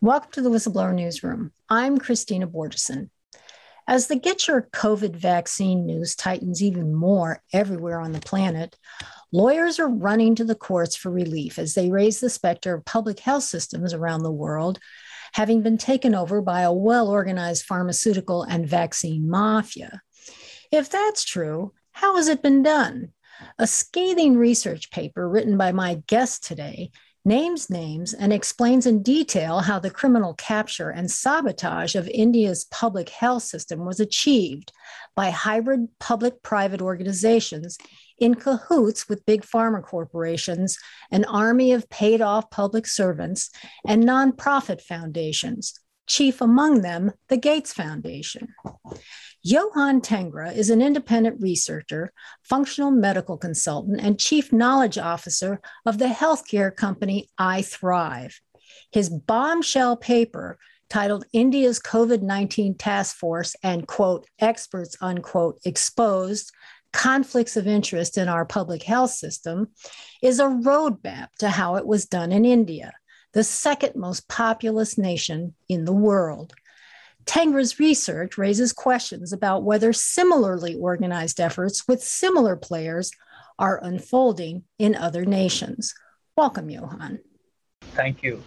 Welcome to the Whistleblower Newsroom. I'm Kristina Borjesson. As the Get Your COVID vaccine news tightens even more everywhere on the planet, lawyers are running to the courts for relief as they raise the specter of public health systems around the world having been taken over by a well organized pharmaceutical and vaccine mafia. If that's true, how has it been done? A scathing research paper written by my guest today names names and explains in detail how the criminal capture and sabotage of India's public health system was achieved by hybrid public private organizations in cahoots with big pharma corporations, an army of paid off public servants, and nonprofit foundations, chief among them the Gates Foundation. Yohan Tengra is an independent researcher, functional medical consultant, and chief knowledge officer of the healthcare company iThrive. His bombshell paper, titled India's COVID 19 Task Force and, quote, experts, unquote, exposed conflicts of interest in our public health system, is a roadmap to how it was done in India, the second most populous nation in the world. Tengra's research raises questions about whether similarly organized efforts with similar players are unfolding in other nations. Welcome, Yohan. Thank you.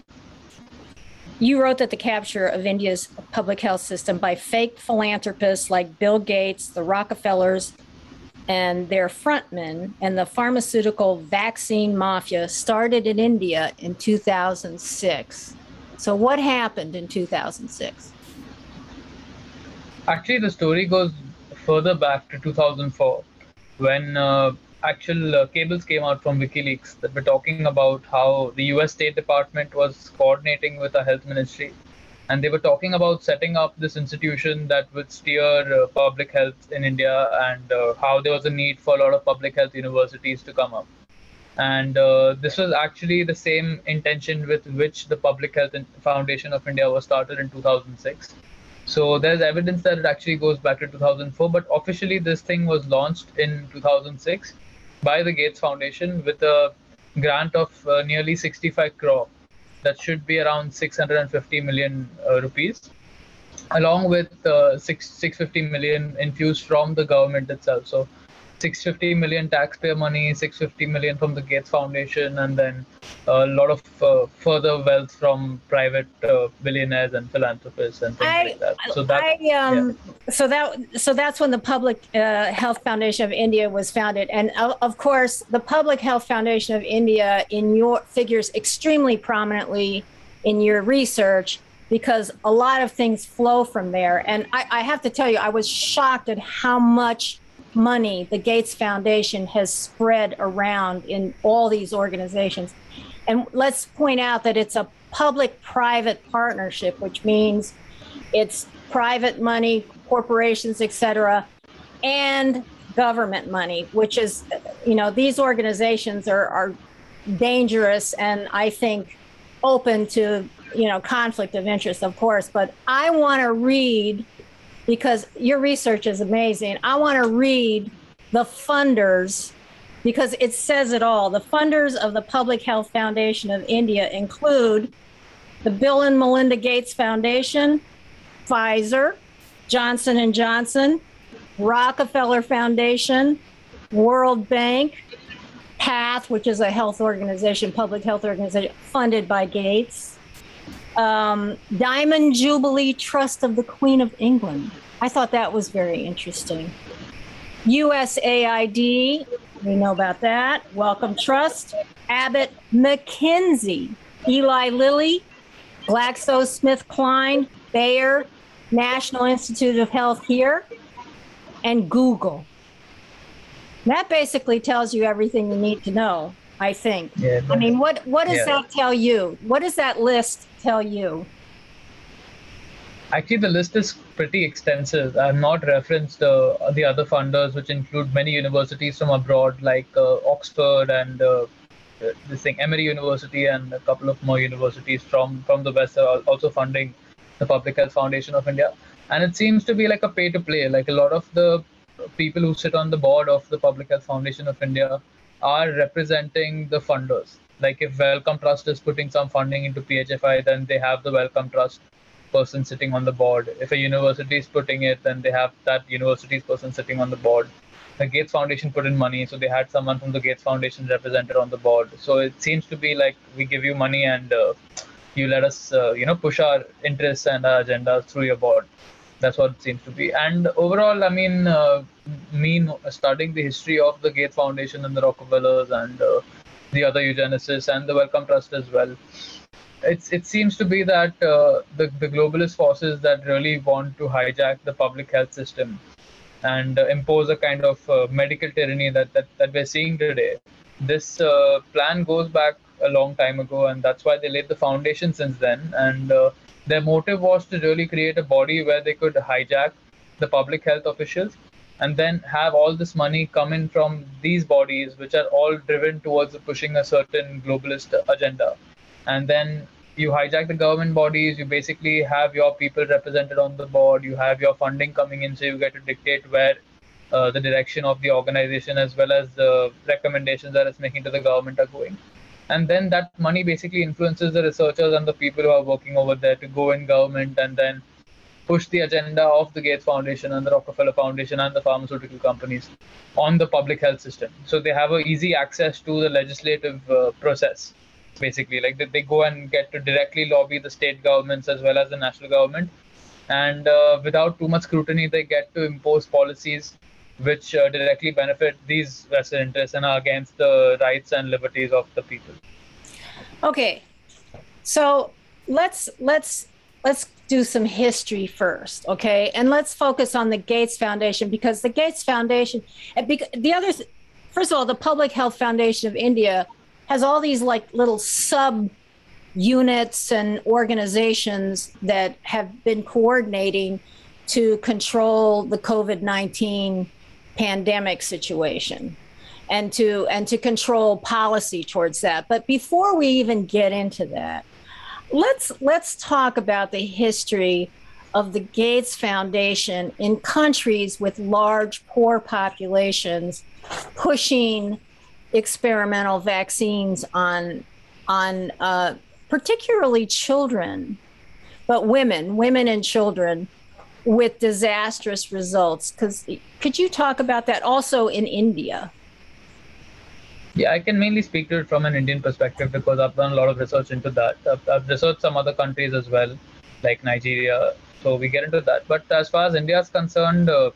You wrote that the capture of India's public health system by fake philanthropists like Bill Gates, the Rockefellers, and their frontmen and the pharmaceutical vaccine mafia started in India in 2006. So, what happened in 2006? Actually, the story goes further back to 2004 when uh, actual uh, cables came out from WikiLeaks that were talking about how the US State Department was coordinating with the health ministry. And they were talking about setting up this institution that would steer uh, public health in India and uh, how there was a need for a lot of public health universities to come up. And uh, this was actually the same intention with which the Public Health Foundation of India was started in 2006 so there's evidence that it actually goes back to 2004, but officially this thing was launched in 2006 by the Gates Foundation with a grant of uh, nearly 65 crore. That should be around 650 million uh, rupees, along with uh, 6, 650 million infused from the government itself. So 650 million taxpayer money, 650 million from the Gates Foundation, and then a lot of uh, further wealth from private uh, billionaires and philanthropists and things I, like that. So that, I, um, yeah. so that, so that's when the Public uh, Health Foundation of India was founded, and of course, the Public Health Foundation of India in your figures extremely prominently in your research because a lot of things flow from there. And I, I have to tell you, I was shocked at how much money the Gates Foundation has spread around in all these organizations. And let's point out that it's a public private partnership, which means it's private money, corporations, et cetera, and government money, which is, you know, these organizations are, are dangerous and I think open to, you know, conflict of interest, of course. But I want to read because your research is amazing. I want to read the funders because it says it all. The funders of the Public Health Foundation of India include the Bill and Melinda Gates Foundation, Pfizer, Johnson and Johnson, Rockefeller Foundation, World Bank, PATH, which is a health organization, public health organization funded by Gates, um, Diamond Jubilee Trust of the Queen of England. I thought that was very interesting. USAID, we know about that. Wellcome Trust, Abbott McKinsey, Eli Lilly, GlaxoSmithKline, Bayer, National Institute of Health here, and Google. That basically tells you everything you need to know, I think. Yeah, I mean, what, what does yeah. that tell you? What does that list tell you? Actually, the list is pretty extensive. I have not referenced uh, the other funders, which include many universities from abroad, like uh, Oxford and uh, this thing, Emory University, and a couple of more universities from from the West are also funding the Public Health Foundation of India. And it seems to be like a pay to play. Like a lot of the people who sit on the board of the Public Health Foundation of India are representing the funders like if Wellcome Trust is putting some funding into PHFI, then they have the Wellcome Trust person sitting on the board. If a university is putting it, then they have that university's person sitting on the board. The Gates Foundation put in money, so they had someone from the Gates Foundation represented on the board. So it seems to be like we give you money and uh, you let us, uh, you know, push our interests and our agendas through your board. That's what it seems to be. And overall, I mean, uh, me studying the history of the Gates Foundation and the Rockefellers and uh, the other eugenicists and the Wellcome Trust as well it's it seems to be that uh, the the globalist forces that really want to hijack the public health system and uh, impose a kind of uh, medical tyranny that, that that we're seeing today. This uh, plan goes back a long time ago, and that's why they laid the foundation since then. And uh, their motive was to really create a body where they could hijack the public health officials and then have all this money come in from these bodies, which are all driven towards pushing a certain globalist agenda. And then you hijack the government bodies you basically have your people represented on the board you have your funding coming in so you get to dictate where uh, the direction of the organization as well as the recommendations that it's making to the government are going. And then that money basically influences the researchers and the people who are working over there to go in government and then push the agenda of the Gates Foundation and the Rockefeller Foundation and the pharmaceutical companies on the public health system. So they have easy access to the legislative uh, process basically. Like they go and get to directly lobby the state governments as well as the national government. And uh, without too much scrutiny they get to impose policies which uh, directly benefit these vested interests and are against the rights and liberties of the people. Okay. So let's let's let's do some history first okay? And let's focus on the gates foundation because the gates foundation the other first of all the public health foundation of india has all these like little sub units and organizations that have been coordinating to control the COVID 19 pandemic situation and to and to control policy towards that. But before we even get into that let's let's talk about the history of the gates foundation in countries with large poor populations pushing experimental vaccines on on uh, particularly children, but women, women and children with disastrous results. Because could you talk about that also in India? Yeah, I can mainly speak to it from an Indian perspective because I've done a lot of research into that. I've, I've researched some other countries as well, like Nigeria. So we get into that. But as far as India is concerned, uh,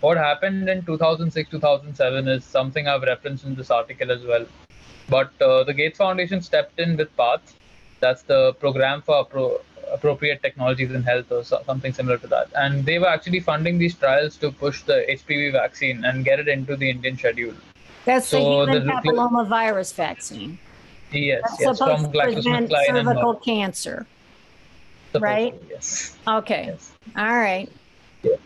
what happened in 2006 2007 is something i've referenced in this article as well but uh, the gates foundation stepped in with path that's the program for appro- appropriate technologies in health or so, something similar to that and they were actually funding these trials to push the hpv vaccine and get it into the indian schedule that's so the human the, papilloma virus vaccine. Yes that's yes supposed to prevent cervical cancer right? yes. Okay. Yes. all right. Yeah.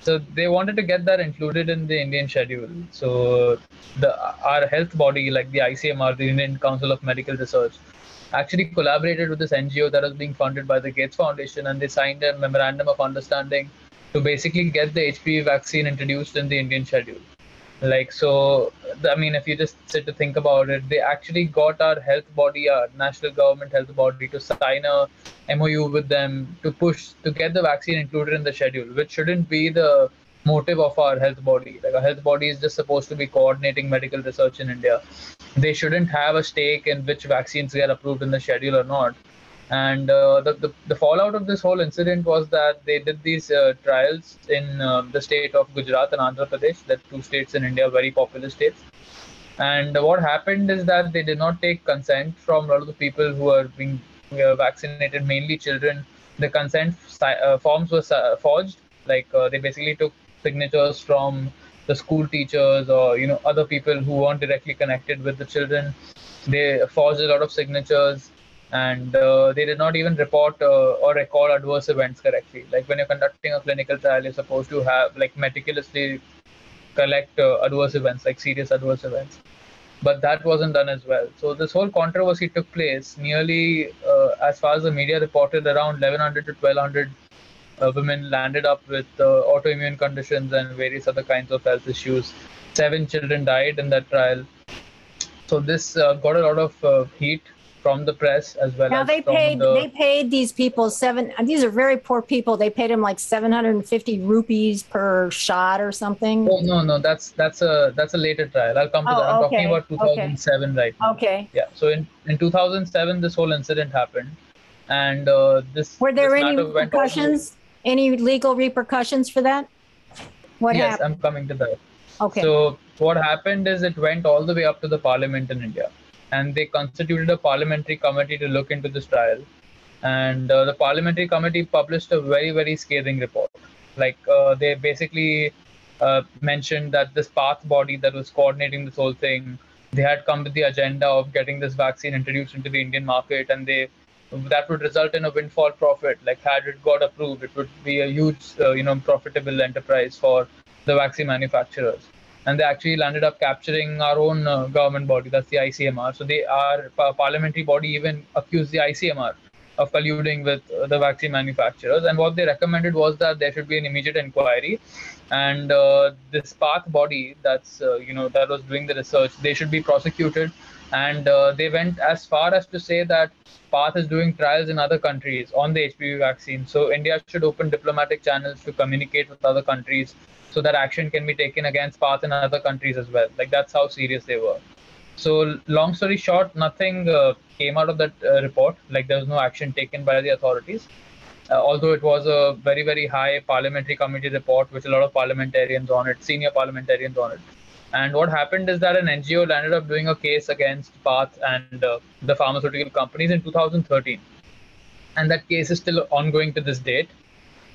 So they wanted to get that included in the Indian schedule. So the our health body, like the ICMR, the Indian Council of Medical Research, actually collaborated with this NGO that was being funded by the Gates Foundation, and they signed a memorandum of understanding to basically get the HPV vaccine introduced in the Indian schedule like so i mean if you just sit to think about it they actually got our health body our national government health body to sign a mou with them to push to get the vaccine included in the schedule which shouldn't be the motive of our health body. Like our health body is just supposed to be coordinating medical research in india. They shouldn't have a stake in which vaccines get approved in the schedule or not and uh, the, the, the fallout of this whole incident was that they did these uh, trials in uh, the state of Gujarat and Andhra Pradesh, that two states in India, very populous states. And what happened is that they did not take consent from a lot of the people who are being vaccinated, mainly children. The consent forms were forged, like they basically took signatures from the school teachers or you know other people who weren't directly connected with the children. They forged a lot of signatures and uh, they did not even report uh, or record adverse events correctly. Like when you're conducting a clinical trial, you're supposed to have like meticulously collect uh, adverse events, like serious adverse events. But that wasn't done as well. So this whole controversy took place. Nearly, uh, as far as the media reported, around 1,100 to 1,200 uh, women landed up with uh, autoimmune conditions and various other kinds of health issues. Seven children died in that trial So this got a lot of heat from the press as well now as they paid the, they paid these people seven these are very poor people they paid them like 750 rupees per shot or something Oh no, no, that's that's a that's a later trial. I'll come to Oh, that. I'm okay, talking about okay. 2007 right now. okay Yeah. So in in 2007, this whole incident happened, and uh, this were there this any matter went all the way- repercussions any legal repercussions for that what yes, happened I'm coming to that. okay So what happened is it went all the way up to the parliament in India, and they constituted a parliamentary committee to look into this trial. And uh, the parliamentary committee published a very very scathing report. Like uh, they basically uh, mentioned that this path body that was coordinating this whole thing, they had come with the agenda of getting this vaccine introduced into the Indian market, and they that would result in a windfall profit. Like had it got approved, it would be a huge, uh, you know, profitable enterprise for the vaccine manufacturers. And they actually landed up capturing our own uh, government body, that's the ICMR. So they pa- parliamentary body even accused the ICMR of colluding with uh, the vaccine manufacturers. And what they recommended was that there should be an immediate inquiry, and uh, this path body that's uh, you know that was doing the research, they should be prosecuted. And uh, they went as far as to say that Path is doing trials in other countries on the HPV vaccine. So India should open diplomatic channels to communicate with other countries so that action can be taken against Path in other countries as well. Like that's how serious they were. So long story short, nothing uh, came out of that uh, report. Like there was no action taken by the authorities. Uh, although it was a very very high parliamentary committee report with a lot of parliamentarians on it, senior parliamentarians on it. And what happened is that an NGO landed up doing a case against Path and uh, the pharmaceutical companies in 2013, and that case is still ongoing to this date.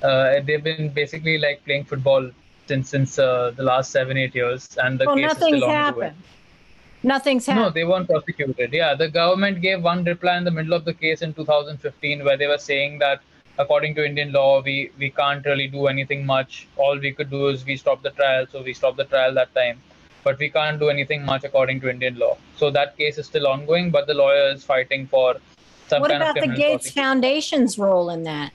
Uh, they've been basically like playing football since since uh, the last seven eight years, and the well case nothing's is still ongoing. Nothing's happened nothing's No, they weren't prosecuted. Yeah, the government gave one reply in the middle of the case in 2015 where they were saying that according to Indian law, we, we can't really do anything much. All we could do is we stop the trial, so we stopped the trial that time. But we can't do anything much according to Indian law. So that case is still ongoing, but the lawyer is fighting for some what kind about the gates prosecution. foundation's role in that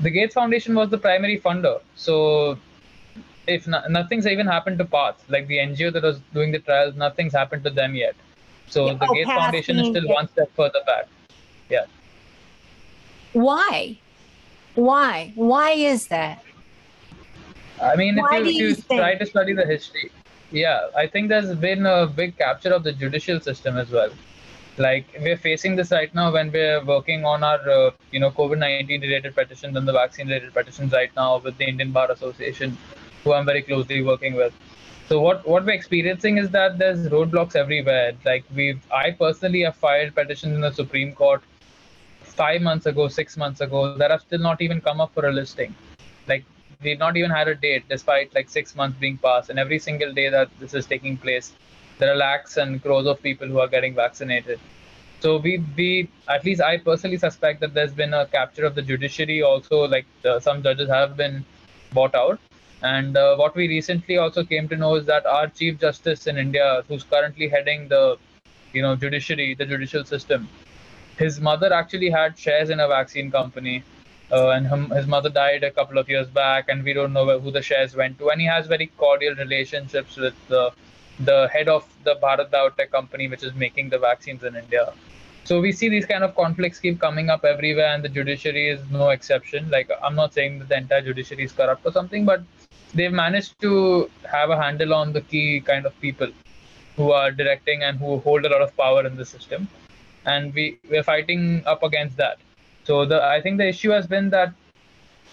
The Gates Foundation was the primary funder. So if no, nothing's even happened to Path, like the NGO that was doing the trials, nothing's happened to them yet. So Yeah, the oh, Gates Foundation is still yeah. one step further back. Yeah. Why why why is that I mean, Why if you, you if you try to study the history, yeah, I think there's been a big capture of the judicial system as well. Like we're facing this right now when we're working on our, uh, you know, COVID-19 related petitions and the vaccine related petitions right now with the Indian Bar Association, who I'm very closely working with. So what what we're experiencing is that there's roadblocks everywhere. Like we've, I personally have filed petitions in the Supreme Court five months ago, six months ago that have still not even come up for a listing. Like we've not even had a date despite like six months being passed. And every single day that this is taking place there are lakhs and crores of people who are getting vaccinated. So we we at least i personally suspect that there's been a capture of the judiciary also like uh, some judges have been bought out. And uh, what we recently also came to know is that our chief justice in india who's currently heading the you know judiciary the judicial system his mother actually had shares in a vaccine company uh, and him, his mother died a couple of years back, and we don't know who the shares went to. And he has very cordial relationships with the the head of the Bharat Biotech company, which is making the vaccines in India. So we see these kind of conflicts keep coming up everywhere, and the judiciary is no exception. Like I'm not saying that the entire judiciary is corrupt or something, but they've managed to have a handle on the key kind of people who are directing and who hold a lot of power in the system, and we we're fighting up against that. So the I think the issue has been that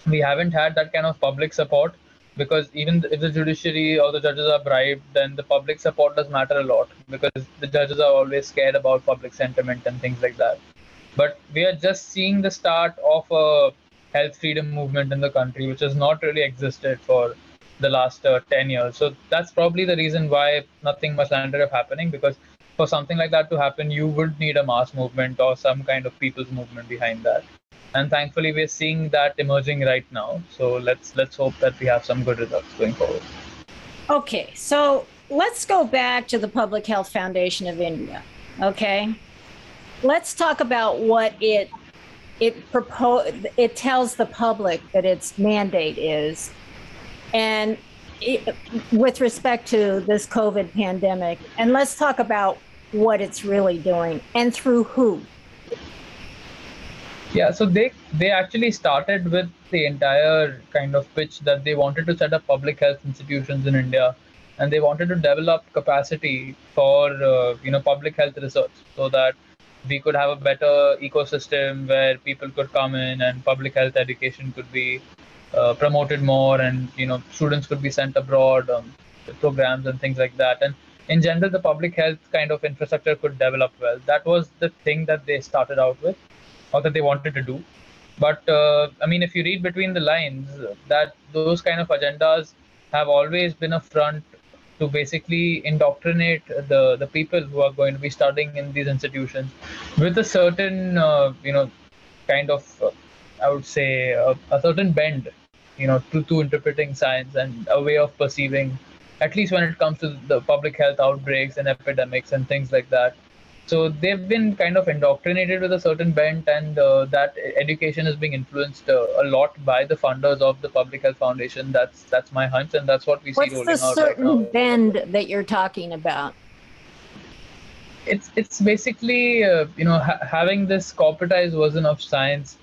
we haven't had that kind of public support because even if the judiciary or the judges are bribed, then the public support does matter a lot because the judges are always scared about public sentiment and things like that. But we are just seeing the start of a health freedom movement in the country, which has not really existed for the last uh, 10 years. So that's probably the reason why nothing much landed up happening because for something like that to happen, you would need a mass movement or some kind of people's movement behind that. And thankfully, we're seeing that emerging right now. So let's let's hope that we have some good results going forward. Okay, so let's go back to the Public Health Foundation of India. Okay, let's talk about what it it propose it tells the public that its mandate is, and with respect to this COVID pandemic, and let's talk about what it's really doing and through who. Yeah, so they they actually started with the entire kind of pitch that they wanted to set up public health institutions in India, and they wanted to develop capacity for uh, you know public health research so that we could have a better ecosystem where people could come in and public health education could be uh, promoted more, and you know students could be sent abroad on programs and things like that, and in general the public health kind of infrastructure could develop well. That was the thing that they started out with or that they wanted to do. But uh, I mean, if you read between the lines, that those kind of agendas have always been a front to basically indoctrinate the the people who are going to be studying in these institutions with a certain uh, you know kind of uh, I would say a, a, certain bend you know to, to interpreting science and a way of perceiving at least when it comes to the public health outbreaks and epidemics and things like that so they've been kind of indoctrinated with a certain bent, and uh, that education is being influenced uh, a lot by the funders of the Public Health Foundation. That's that's my hunch, and that's what we What's see rolling out right now. What's the certain bend that you're talking about? It's it's basically uh, you know ha- having this corporatized version of science,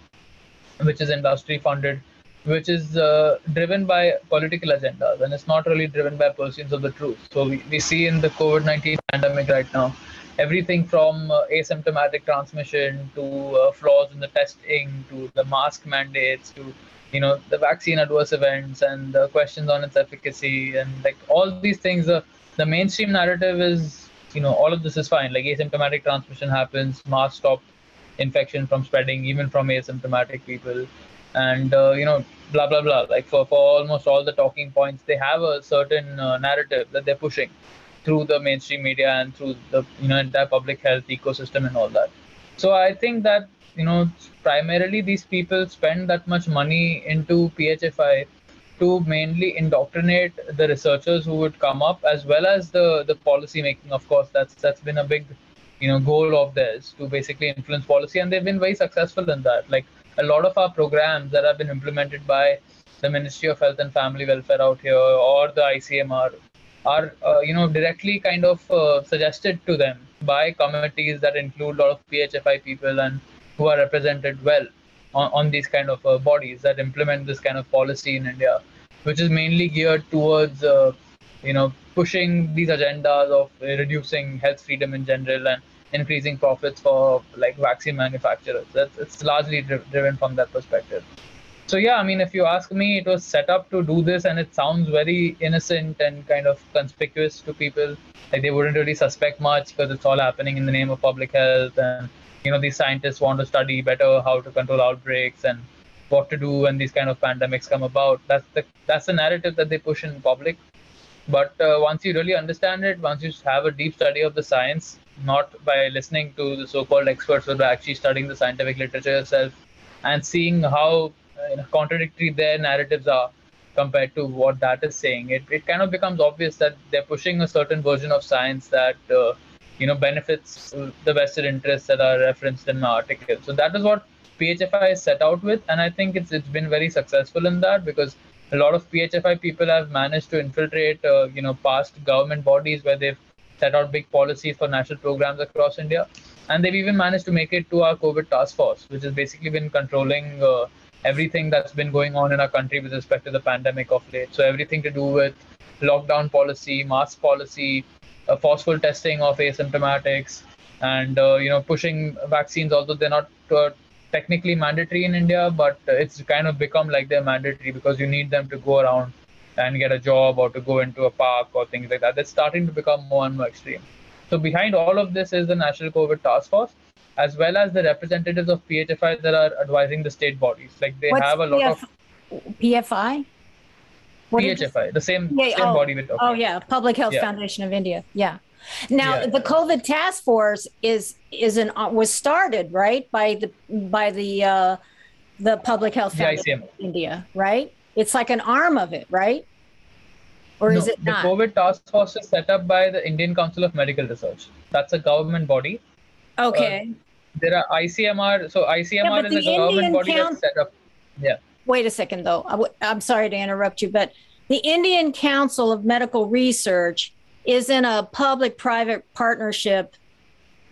which is industry funded, which is uh, driven by political agendas, and it's not really driven by pursuits of the truth. So we, we see in the COVID nineteen pandemic right now everything from uh, asymptomatic transmission to uh, flaws in the testing to the mask mandates to you know the vaccine adverse events and the questions on its efficacy and like all these things uh, the mainstream narrative is you know all of this is fine like asymptomatic transmission happens masks stop infection from spreading even from asymptomatic people and uh, you know blah blah blah like for, for almost all the talking points they have a certain uh, narrative that they're pushing through the mainstream media and through the you know entire public health ecosystem and all that. So I think that you know primarily these people spend that much money into PHFI to mainly indoctrinate the researchers who would come up as well as the the policy making. Of course, that's that's been a big you know goal of theirs to basically influence policy, and they've been very successful in that. Like a lot of our programs that have been implemented by the Ministry of Health and Family Welfare out here or the ICMR are uh, you know directly kind of uh, suggested to them by committees that include a lot of PHFI people and who are represented well on, on these kind of uh, bodies that implement this kind of policy in India, which is mainly geared towards uh, you know pushing these agendas of reducing health freedom in general and increasing profits for like vaccine manufacturers. That's it's largely driven from that perspective. So yeah i mean if you ask me it was set up to do this and it sounds very innocent and kind of conspicuous to people. Like they wouldn't really suspect much because it's all happening in the name of public health and you know these scientists want to study better how to control outbreaks and what to do when these kind of pandemics come about. That's the that's the narrative that they push in public. But uh, once you really understand it once you have a deep study of the science not by listening to the so-called experts but by actually studying the scientific literature yourself and seeing how uh, contradictory their narratives are compared to what that is saying. It, it kind of becomes obvious that they're pushing a certain version of science that uh, you know benefits the vested interests that are referenced in the article. So that is what PHFI is set out with, and I think it's it's been very successful in that because a lot of PHFI people have managed to infiltrate uh, you know past government bodies where they've set out big policies for national programs across India, and they've even managed to make it to our COVID task force, which has basically been controlling. Uh, everything that's been going on in our country with respect to the pandemic of late. So everything to do with lockdown policy, mask policy, uh, forceful testing of asymptomatics, and uh, you know pushing vaccines. Although they're not uh, technically mandatory in India, but it's kind of become like they're mandatory because you need them to go around and get a job or to go into a park or things like that. That's starting to become more and more extreme. So behind all of this is the National COVID Task Force, as well as the representatives of PHFI that are advising the state bodies. Like they What's have a lot PF- of PFI. What PHFI, the same, yeah, same oh, body with. Oh yeah, Public Health yeah. Foundation of India. Yeah. Now yeah. the COVID task force is is an was started right by the by the uh, the Public Health Foundation of India, right? It's like an arm of it, right? Or no, is it not? The COVID task force is set up by the Indian Council of Medical Research. That's a government body. Okay. Uh, there are ICMR. So ICMR yeah, is a government body Council, that's set up. Yeah. Wait a second, though. i w- I'm sorry to interrupt you, but the Indian Council of Medical Research is in a public private partnership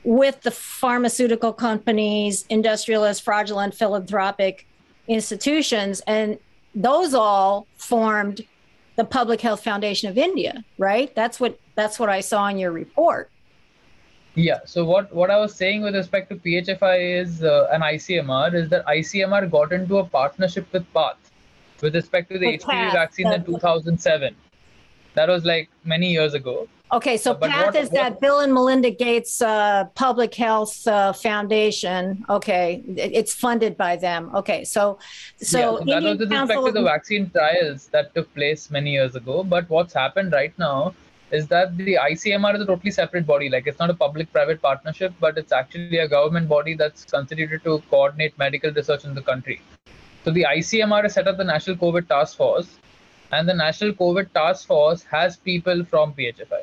with the pharmaceutical companies, industrialist, fraudulent, philanthropic institutions, and those all formed the Public Health Foundation of India, right? That's what that's what I saw in your report. Yeah. So what what I was saying with respect to PHFI is uh, an ICMR is that ICMR got into a partnership with PATH with respect to the HPV vaccine in 2007. That was like many years ago. Okay, so PATH what, is that Bill and Melinda Gates uh, Public Health uh, Foundation. Okay, it's funded by them. Okay, so so, yeah, that was with respect to the vaccine trials that took place many years ago. But what's happened right now is that the ICMR is a totally separate body. Like it's not a public-private partnership, but it's actually a government body that's constituted to coordinate medical research in the country. So the ICMR has set up the National COVID Task Force, and the National COVID Task Force has people from PHFI.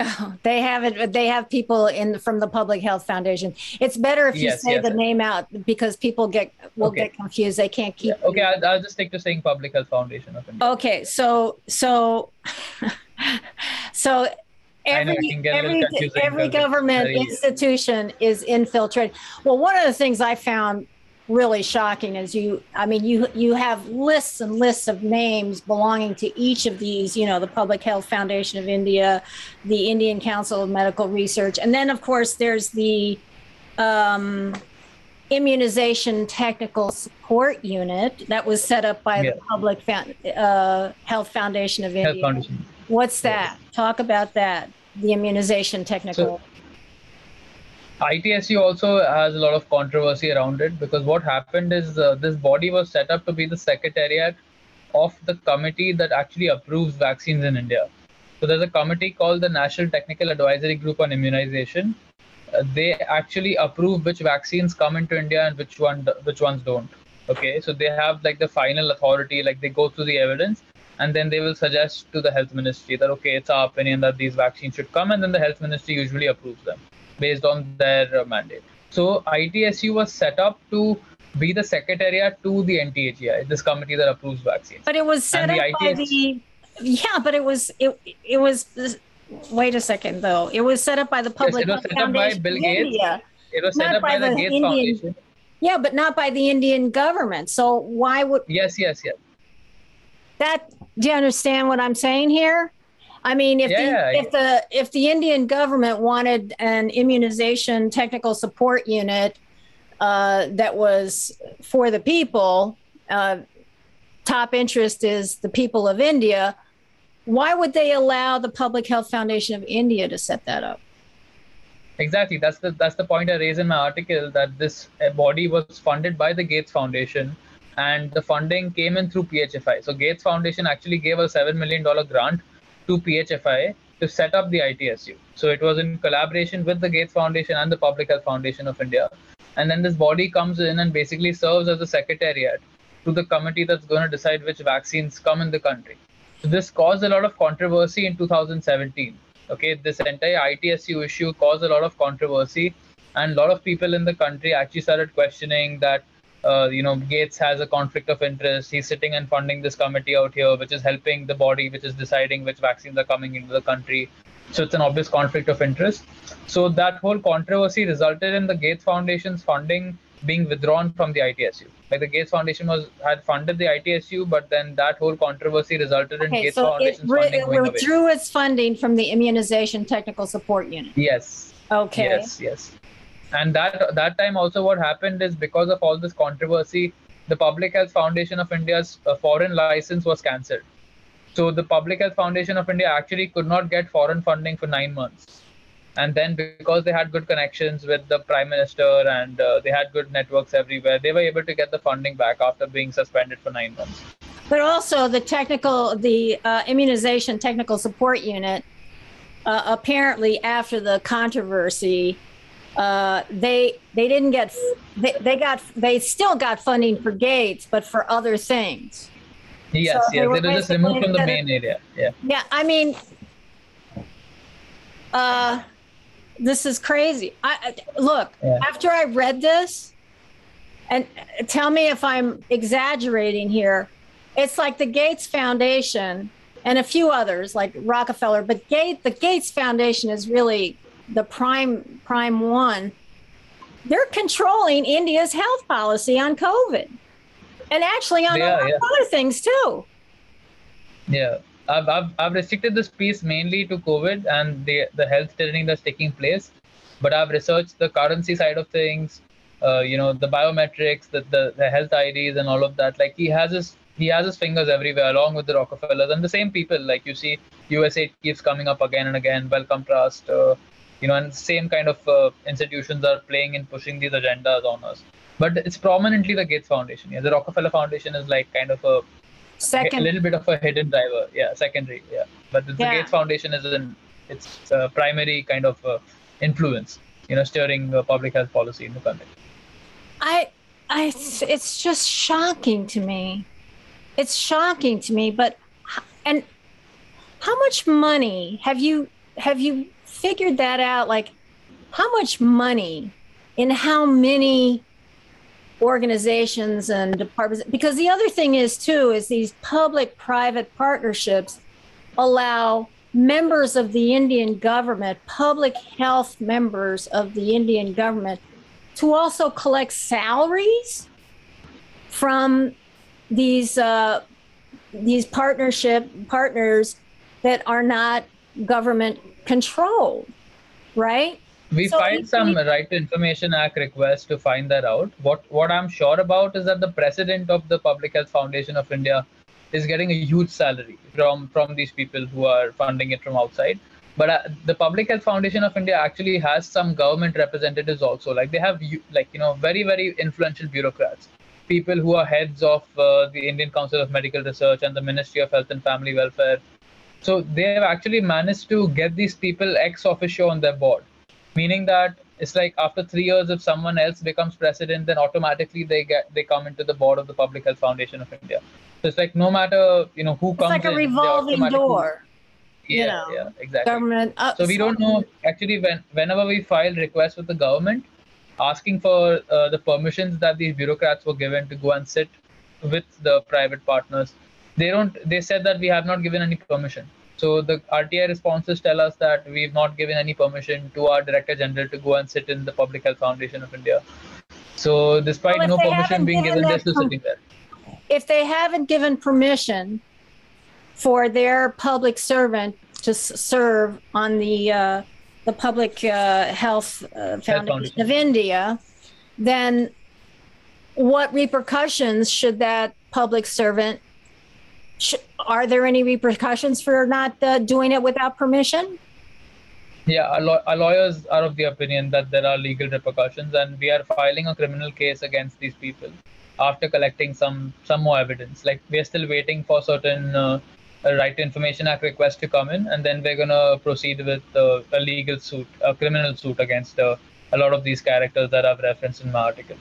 Oh, they have it. They have people in from the Public Health Foundation. It's better if you yes, say yes, the yes. name out because people get will okay. get confused. They can't keep. Yeah, okay, I'll, I'll, just stick to saying Public Health Foundation of India. Okay, so so so every every, every government institution is infiltrated. Well, one of the things I found really shocking is you i mean you you have lists and lists of names belonging to each of these you know the public health foundation of india the indian council of medical research and then of course there's the um, immunization technical support unit that was set up by yeah. the public uh, health foundation of india foundation. what's that yeah. talk about that the immunization technical so, ITSU also has a lot of controversy around it because what happened is uh, this body was set up to be the secretariat of the committee that actually approves vaccines in India. So there's a committee called the National Technical Advisory Group on Immunization. Uh, they actually approve which vaccines come into India and which one which ones don't. Okay, so they have like the final authority, like they go through the evidence and then they will suggest to the health ministry that okay, it's our opinion that these vaccines should come, and then the health ministry usually approves them based on their uh, mandate. So ITSU was set up to be the secretariat to the NTAGI, this committee that approves vaccines. But it was set and up the by the yeah, but it was it it was wait a second though. It was set up by the public. Yes, it was set up by Bill Gates. India, it was set up by, by the, the, Gates Indian, Foundation. Yeah, but not by the Indian government. So why would Yes, yes, yes. That do you understand what I'm saying here? I mean, if yeah, the if the if the Indian government wanted an immunization technical support unit uh, that was for the people, uh, top interest is the people of India. Why would they allow the Public Health Foundation of India to set that up? Exactly. That's the that's the point I raised in my article that this uh, body was funded by the Gates Foundation, and the funding came in through PHFI. So Gates Foundation actually gave a seven million dollar grant to PHFI to set up the ITSU. So it was in collaboration with the Gates Foundation and the Public Health Foundation of India. And then this body comes in and basically serves as a secretariat to the committee that's going to decide which vaccines come in the country. So this caused a lot of controversy in 2017. Okay, this entire ITSU issue caused a lot of controversy, and a lot of people in the country actually started questioning that uh, you know, Gates has a conflict of interest. He's sitting and funding this committee out here, which is helping the body, which is deciding which vaccines are coming into the country. So it's an obvious conflict of interest. So that whole controversy resulted in the Gates Foundation's funding being withdrawn from the ITSU. Like the Gates Foundation was had funded the ITSU, but then that whole controversy resulted in okay, Gates so Foundation's it re- funding going withdrew away. its funding from the Immunization Technical Support Unit. Yes. Okay. Yes. Yes and that that time also what happened is because of all this controversy the public health foundation of india's uh, foreign license was cancelled. So the public health foundation of india actually could not get foreign funding for 9 months. And then because they had good connections with the prime minister and uh, they had good networks everywhere they were able to get the funding back after being suspended for 9 months. But also the technical the uh, immunization technical support unit uh, apparently after the controversy uh, they they didn't get they, they got they still got funding for Gates, but for other things. Yes, so yes, they, they just removed from the main area. Yeah. Yeah, I mean, uh, this is crazy. I look yeah. after I read this, and tell me if I'm exaggerating here. it's like the Gates Foundation and a few others like Rockefeller, but Gate, the Gates Foundation is really the prime prime one. They're controlling India's health policy on COVID, and actually on yeah, yeah. other things too. Yeah, I've, I've, I've restricted this piece mainly to COVID and the the health tyranny that's taking place, but I've researched the currency side of things, uh, you know, the biometrics, the, the the health IDs, and all of that. Like he has his he has his fingers everywhere along with the Rockefellers and the same people. Like you see, USA keeps coming up again and again. Wellcome Trust, uh, you know, and same kind of uh, institutions are playing and pushing these agendas on us. But it's prominently the Gates Foundation. Yeah, the Rockefeller Foundation is like kind of a second, a little bit of a hidden driver. Yeah, secondary. Yeah, but the, yeah. Gates Foundation is in its uh, primary kind of uh, influence. You know, steering uh, public health policy in the country. I, I, it's just shocking to me it's shocking to me but and how much money have you have you figured that out like how much money in how many organizations and departments because the other thing is too is these public private partnerships allow members of the Indian government public health members of the Indian government to also collect salaries from these uh, these partnership partners that are not government controlled, right? We so filed some we, Right to Information Act request to find that out. What what I'm sure about is that the president of the Public Health Foundation of India is getting a huge salary from from these people who are funding it from outside. But uh, the Public Health Foundation of India actually has some government representatives also. Like they have like you know very very influential bureaucrats people who are heads of uh, the Indian Council of Medical Research and the Ministry of Health and Family Welfare. So they have actually managed to get these people ex officio on their board, meaning that it's like after three years, if someone else becomes president, then automatically they get they come into the board of the Public Health Foundation of India. So it's like no matter you know who it's comes like a in, revolving door. Yeah, you know, yeah, exactly. Government. so we don't know actually when whenever we file requests with the government, asking for uh, the permissions that these bureaucrats were given to go and sit with the private partners they don't they said that we have not given any permission. So the rti responses tell us that we've not given any permission to our director general to go and sit in the public health foundation of india. So despite well, no permission being given they're still sitting there. if they haven't given permission for their public servant to serve on the uh, the Public uh, Health uh, Foundation of India, then what repercussions should that public servant? Sh- are there any repercussions for not uh, doing it without permission? Yeah, our, law- our, lawyers are of the opinion that there are legal repercussions, and we are filing a criminal case against these people after collecting some some more evidence. Like we are still waiting for certain uh, right to information act request to come in and then we're going to proceed with uh, a legal suit a criminal suit against uh, a lot of these characters that i've referenced in my article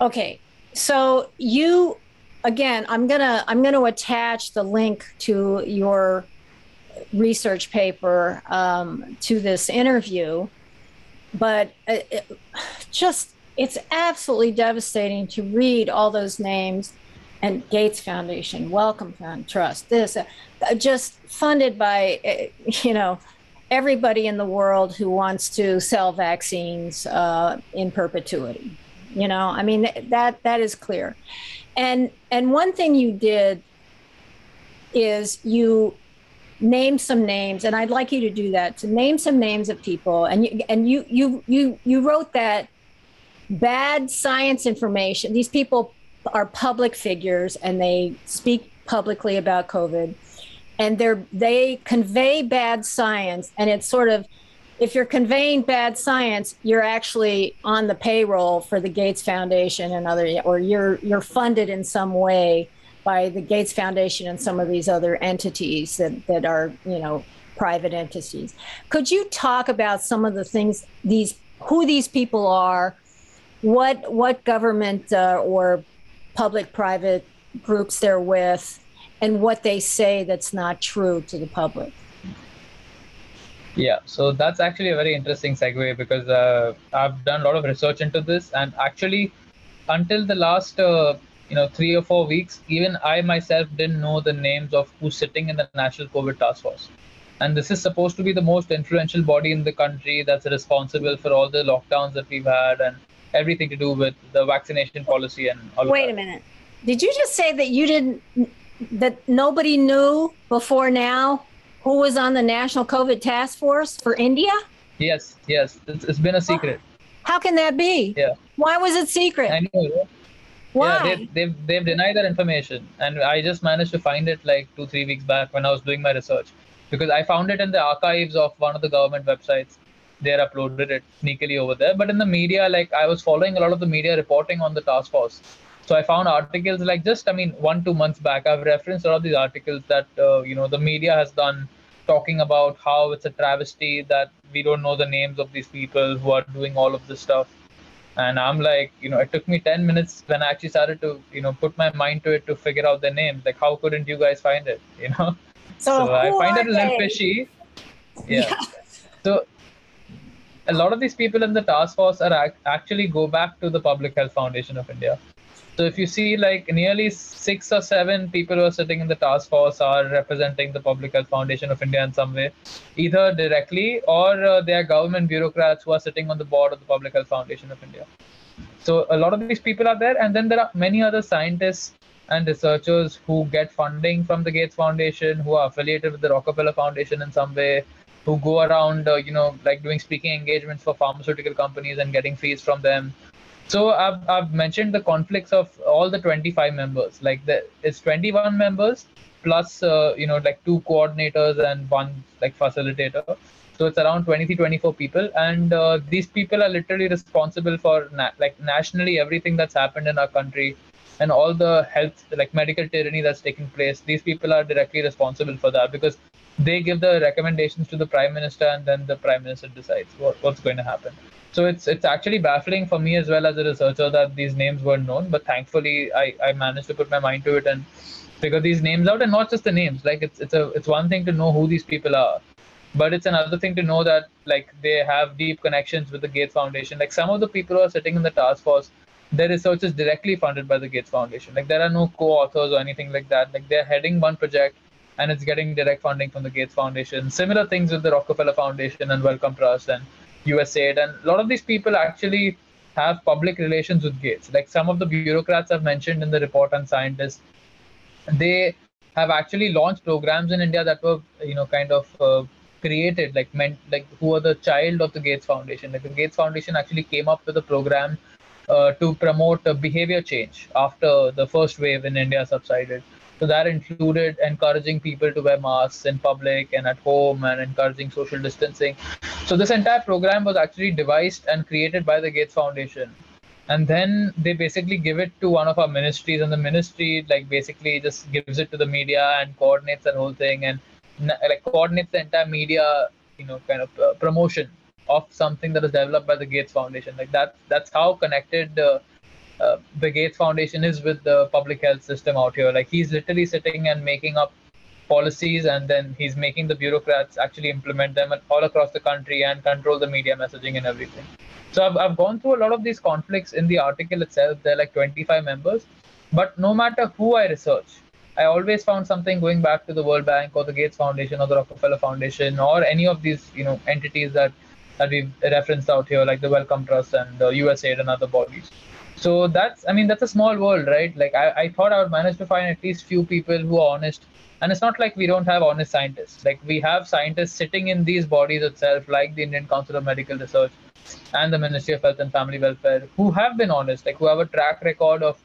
okay so you again i'm to i'm to attach the link to your research paper um, to this interview but it, it, just it's absolutely devastating to read all those names and Gates Foundation, Wellcome Fund Trust, this, uh, just funded by, uh, you know, everybody in the world who wants to sell vaccines uh, in perpetuity. You know, I mean that that is clear. And and one thing you did is you name some names, and I'd like you to do that to name some names of people. And you and you you you you wrote that bad science information. These people are public figures and they speak publicly about COVID and they're they convey bad science and it's sort of if you're conveying bad science you're actually on the payroll for the Gates Foundation and other or you're you're funded in some way by the Gates Foundation and some of these other entities that that are you know private entities. Could you talk about some of the things these who these people are? What what government uh, or public private groups they're with? And what they say that's not true to the public. Yeah, so that's actually a very interesting segue because uh, I've done a lot of research into this, and actually, until the last uh, you know three or four weeks, even I myself didn't know the names of who's sitting in the National COVID Task Force. And this is supposed to be the most influential body in the country that's responsible for all the lockdowns that we've had and everything to do with the vaccination policy and all Wait a minute. Did you just say that you didn't that nobody knew before now who was on the National COVID Task Force for India? Yes, yes. it's, it's been a secret. How can that be? Yeah. Why was it secret? I know. Why? Yeah, they've, they've, they've denied that information. And I just managed to find it like two, three weeks back when I was doing my research. Because I found it in the archives of one of the government websites. They uploaded it sneakily over there. But in the media, like I was following a lot of the media reporting on the task force. So I found articles like just, I mean, one, two months back, I've referenced a lot of these articles that, uh, you know, the media has done talking about how it's a travesty that we don't know the names of these people who are doing all of this stuff. And i'm like you know it took me 10 minutes when i actually started to you know put my mind to it to figure out the names. Like how couldn't you guys find it you know? So, so i find it a little fishy. Yeah. yeah. so a lot of these people in the task force are act- actually go back to the public health foundation of india so if you see like nearly six or seven people who are sitting in the task force are representing the Public Health Foundation of India in some way, either directly or uh, they are government bureaucrats who are sitting on the board of the Public Health Foundation of India. So a lot of these people are there, and then there are many other scientists and researchers who get funding from the Gates Foundation, who are affiliated with the Rockefeller Foundation in some way, who go around, uh, you know, like doing speaking engagements for pharmaceutical companies and getting fees from them so I've, I've mentioned the conflicts of all the 25 members. Like the, it's 21 members plus uh, you know like two coordinators and one like facilitator. So it's around 23, 24 people, and uh, these people are literally responsible for na- like nationally everything that's happened in our country and all the health like medical tyranny that's taking place. These people are directly responsible for that because they give the recommendations to the prime minister, and then the prime minister decides what, what's going to happen so it's it's actually baffling for me as well as a researcher that these names weren't known but thankfully i i managed to put my mind to it and figure these names out and not just the names. Like it's it's a it's one thing to know who these people are but it's another thing to know that like they have deep connections with the gates foundation. Like some of the people who are sitting in the task force their research is directly funded by the gates foundation. Like there are no co-authors or anything like that. Like they're heading one project and it's getting direct funding from the gates foundation. Similar things with the rockefeller foundation and wellcome trust and USAID, and a lot of these people actually have public relations with Gates. Like some of the bureaucrats I've mentioned in the report on scientists, they have actually launched programs in India that were, you know, kind of uh, created, like meant, like who are the child of the Gates Foundation. Like the Gates Foundation actually came up with a program uh, to promote uh, behavior change after the first wave in India subsided. So that included encouraging people to wear masks in public and at home and encouraging social distancing. So this entire program was actually devised and created by the Gates Foundation. And then they basically give it to one of our ministries, and the ministry like basically just gives it to the media and coordinates that whole thing and like coordinates the entire media, you know, kind of uh, promotion of something that is developed by the Gates Foundation. Like that, that's how connected uh, uh, the Gates Foundation is with the public health system out here. Like he's literally sitting and making up policies, and then he's making the bureaucrats actually implement them all across the country and control the media messaging and everything. So I've, I've gone through a lot of these conflicts in the article itself. There are like 25 members, but no matter who I research, I always found something going back to the World Bank or the Gates Foundation or the Rockefeller Foundation or any of these you know entities that that we've referenced out here, like the Wellcome Trust and the USAID and other bodies so that's i mean that's a small world right? Like I, I thought i would manage to find at least few people who are honest. And it's not like we don't have honest scientists. Like we have scientists sitting in these bodies itself like the indian council of medical research and the ministry of health and family welfare who have been honest like who have a track record of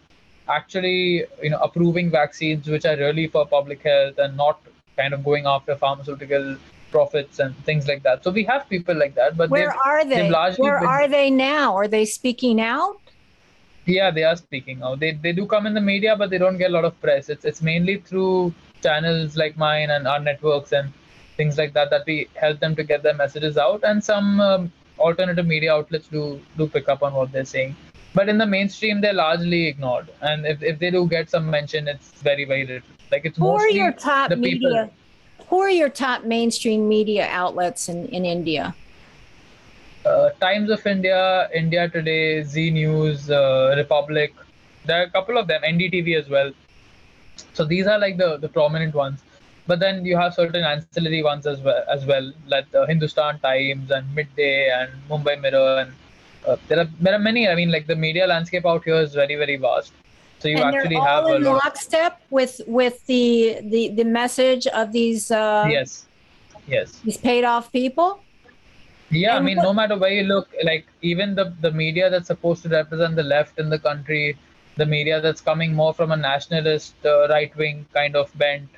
actually you know approving vaccines which are really for public health and not kind of going after pharmaceutical profits and things like that. So we have people like that but where are they? where been, are they now? Are they speaking out yeah, they are speaking out. They they do come in the media, but they don't get a lot of press. It's it's mainly through channels like mine and our networks and things like that that we help them to get their messages out. And some um, alternative media outlets do do pick up on what they're saying. But in the mainstream, they're largely ignored. And if, if they do get some mention, it's very very little. Like it's who are your top media? People. Who are your top mainstream media outlets in, in India? Uh, Times of India, India Today, Zee News, uh, Republic, there are a couple of them, NDTV as well. So these are like the the prominent ones. But then you have certain ancillary ones as well, as well, like the Hindustan Times and Midday and Mumbai Mirror, and uh, there are there are many. I mean, like the media landscape out here is very very vast. So you and actually they're all have in a lot. lockstep with with the the the message of these uh, Yes, yes. these paid off people. Yeah, I mean, no matter where you look, like even the the media that's supposed to represent the left in the country, the media that's coming more from a nationalist, uh, right wing kind of bent,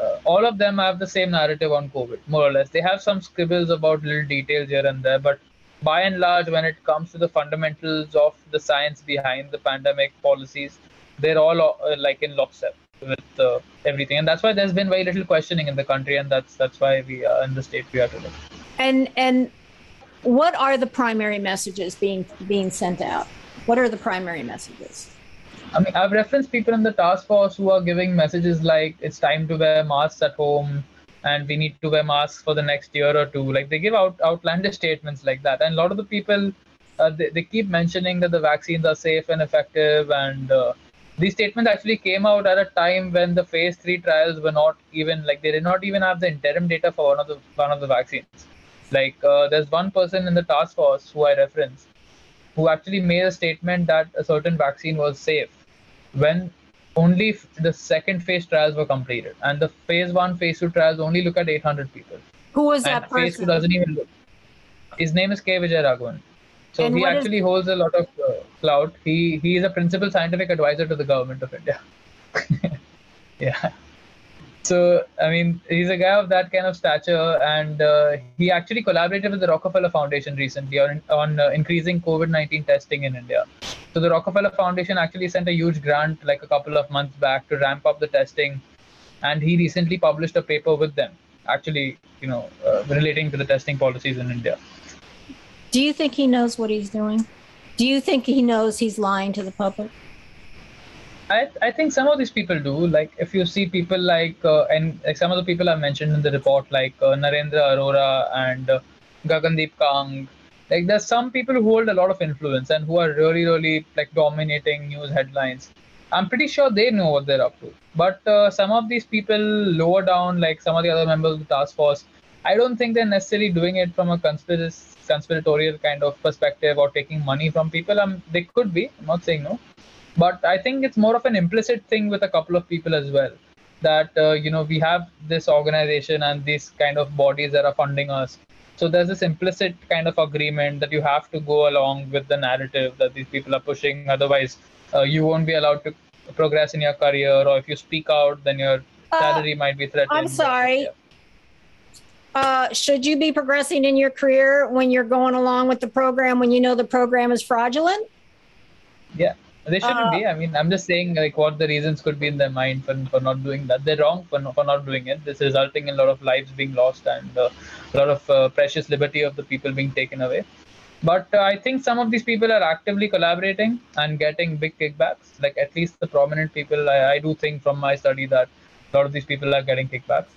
uh, all of them have the same narrative on COVID, more or less. They have some scribbles about little details here and there, but by and large, when it comes to the fundamentals of the science behind the pandemic policies, they're all uh, like in lockstep with uh, everything, and that's why there's been very little questioning in the country, and that's that's why we are in the state we are today. And and what are the primary messages being being sent out? What are the primary messages? I mean, I've referenced people in the task force who are giving messages like it's time to wear masks at home and we need to wear masks for the next year or two. Like they give out outlandish statements like that. And a lot of the people, uh, they, they keep mentioning that the vaccines are safe and effective. And uh, these statements actually came out at a time when the phase three trials were not even like they did not even have the interim data for one of the one of the vaccines. Like uh, there's one person in the task force who I reference who actually made a statement that a certain vaccine was safe when only f- the second phase trials were completed. And the phase one phase two trials only look at 800 people. Who was and that phase two doesn't even look. His name is k. Vijay raghavan so And he what is- actually holds a lot of uh, clout. He he is a principal scientific advisor to the government of india. Yeah. So i mean he's a guy of that kind of stature and uh, he actually collaborated with the rockefeller foundation recently on, on uh, increasing covid-19 testing in india. So the rockefeller foundation actually sent a huge grant like a couple of months back to ramp up the testing. And he recently published a paper with them actually you know uh, relating to the testing policies in india Do you think he knows what he's doing? Do you think he knows he's lying to the public? I, I think some of these people do. Like if you see people like uh, and like some of the people I mentioned in the report, like uh, Narendra Arora and uh, Gagandeep Kang, like there's some people who hold a lot of influence and who are really really like dominating news headlines. I'm pretty sure they know what they're up to. But uh, some of these people lower down, like some of the other members of the task force, I don't think they're necessarily doing it from a conspiracy conspiratorial kind of perspective or taking money from people. Um, they could be. I'm not saying no but i think it's more of an implicit thing with a couple of people as well that uh, you know we have this organization and these kind of bodies that are funding us so there's this implicit kind of agreement that you have to go along with the narrative that these people are pushing otherwise uh, you won't be allowed to progress in your career or if you speak out then your Uh, salary might be threatened I'm sorry. Yeah. Uh, should you be progressing in your career when you're going along with the program when you know the program is fraudulent? Yeah, they shouldn't Uh, be. I mean, I'm just saying like what the reasons could be in their mind for, for not doing that. They're wrong for not, for not doing it. This is resulting in a lot of lives being lost and uh, a lot of uh, precious liberty of the people being taken away. But uh, I think some of these people are actively collaborating and getting big kickbacks. Like at least the prominent people, I, I do think from my study that a lot of these people are getting kickbacks.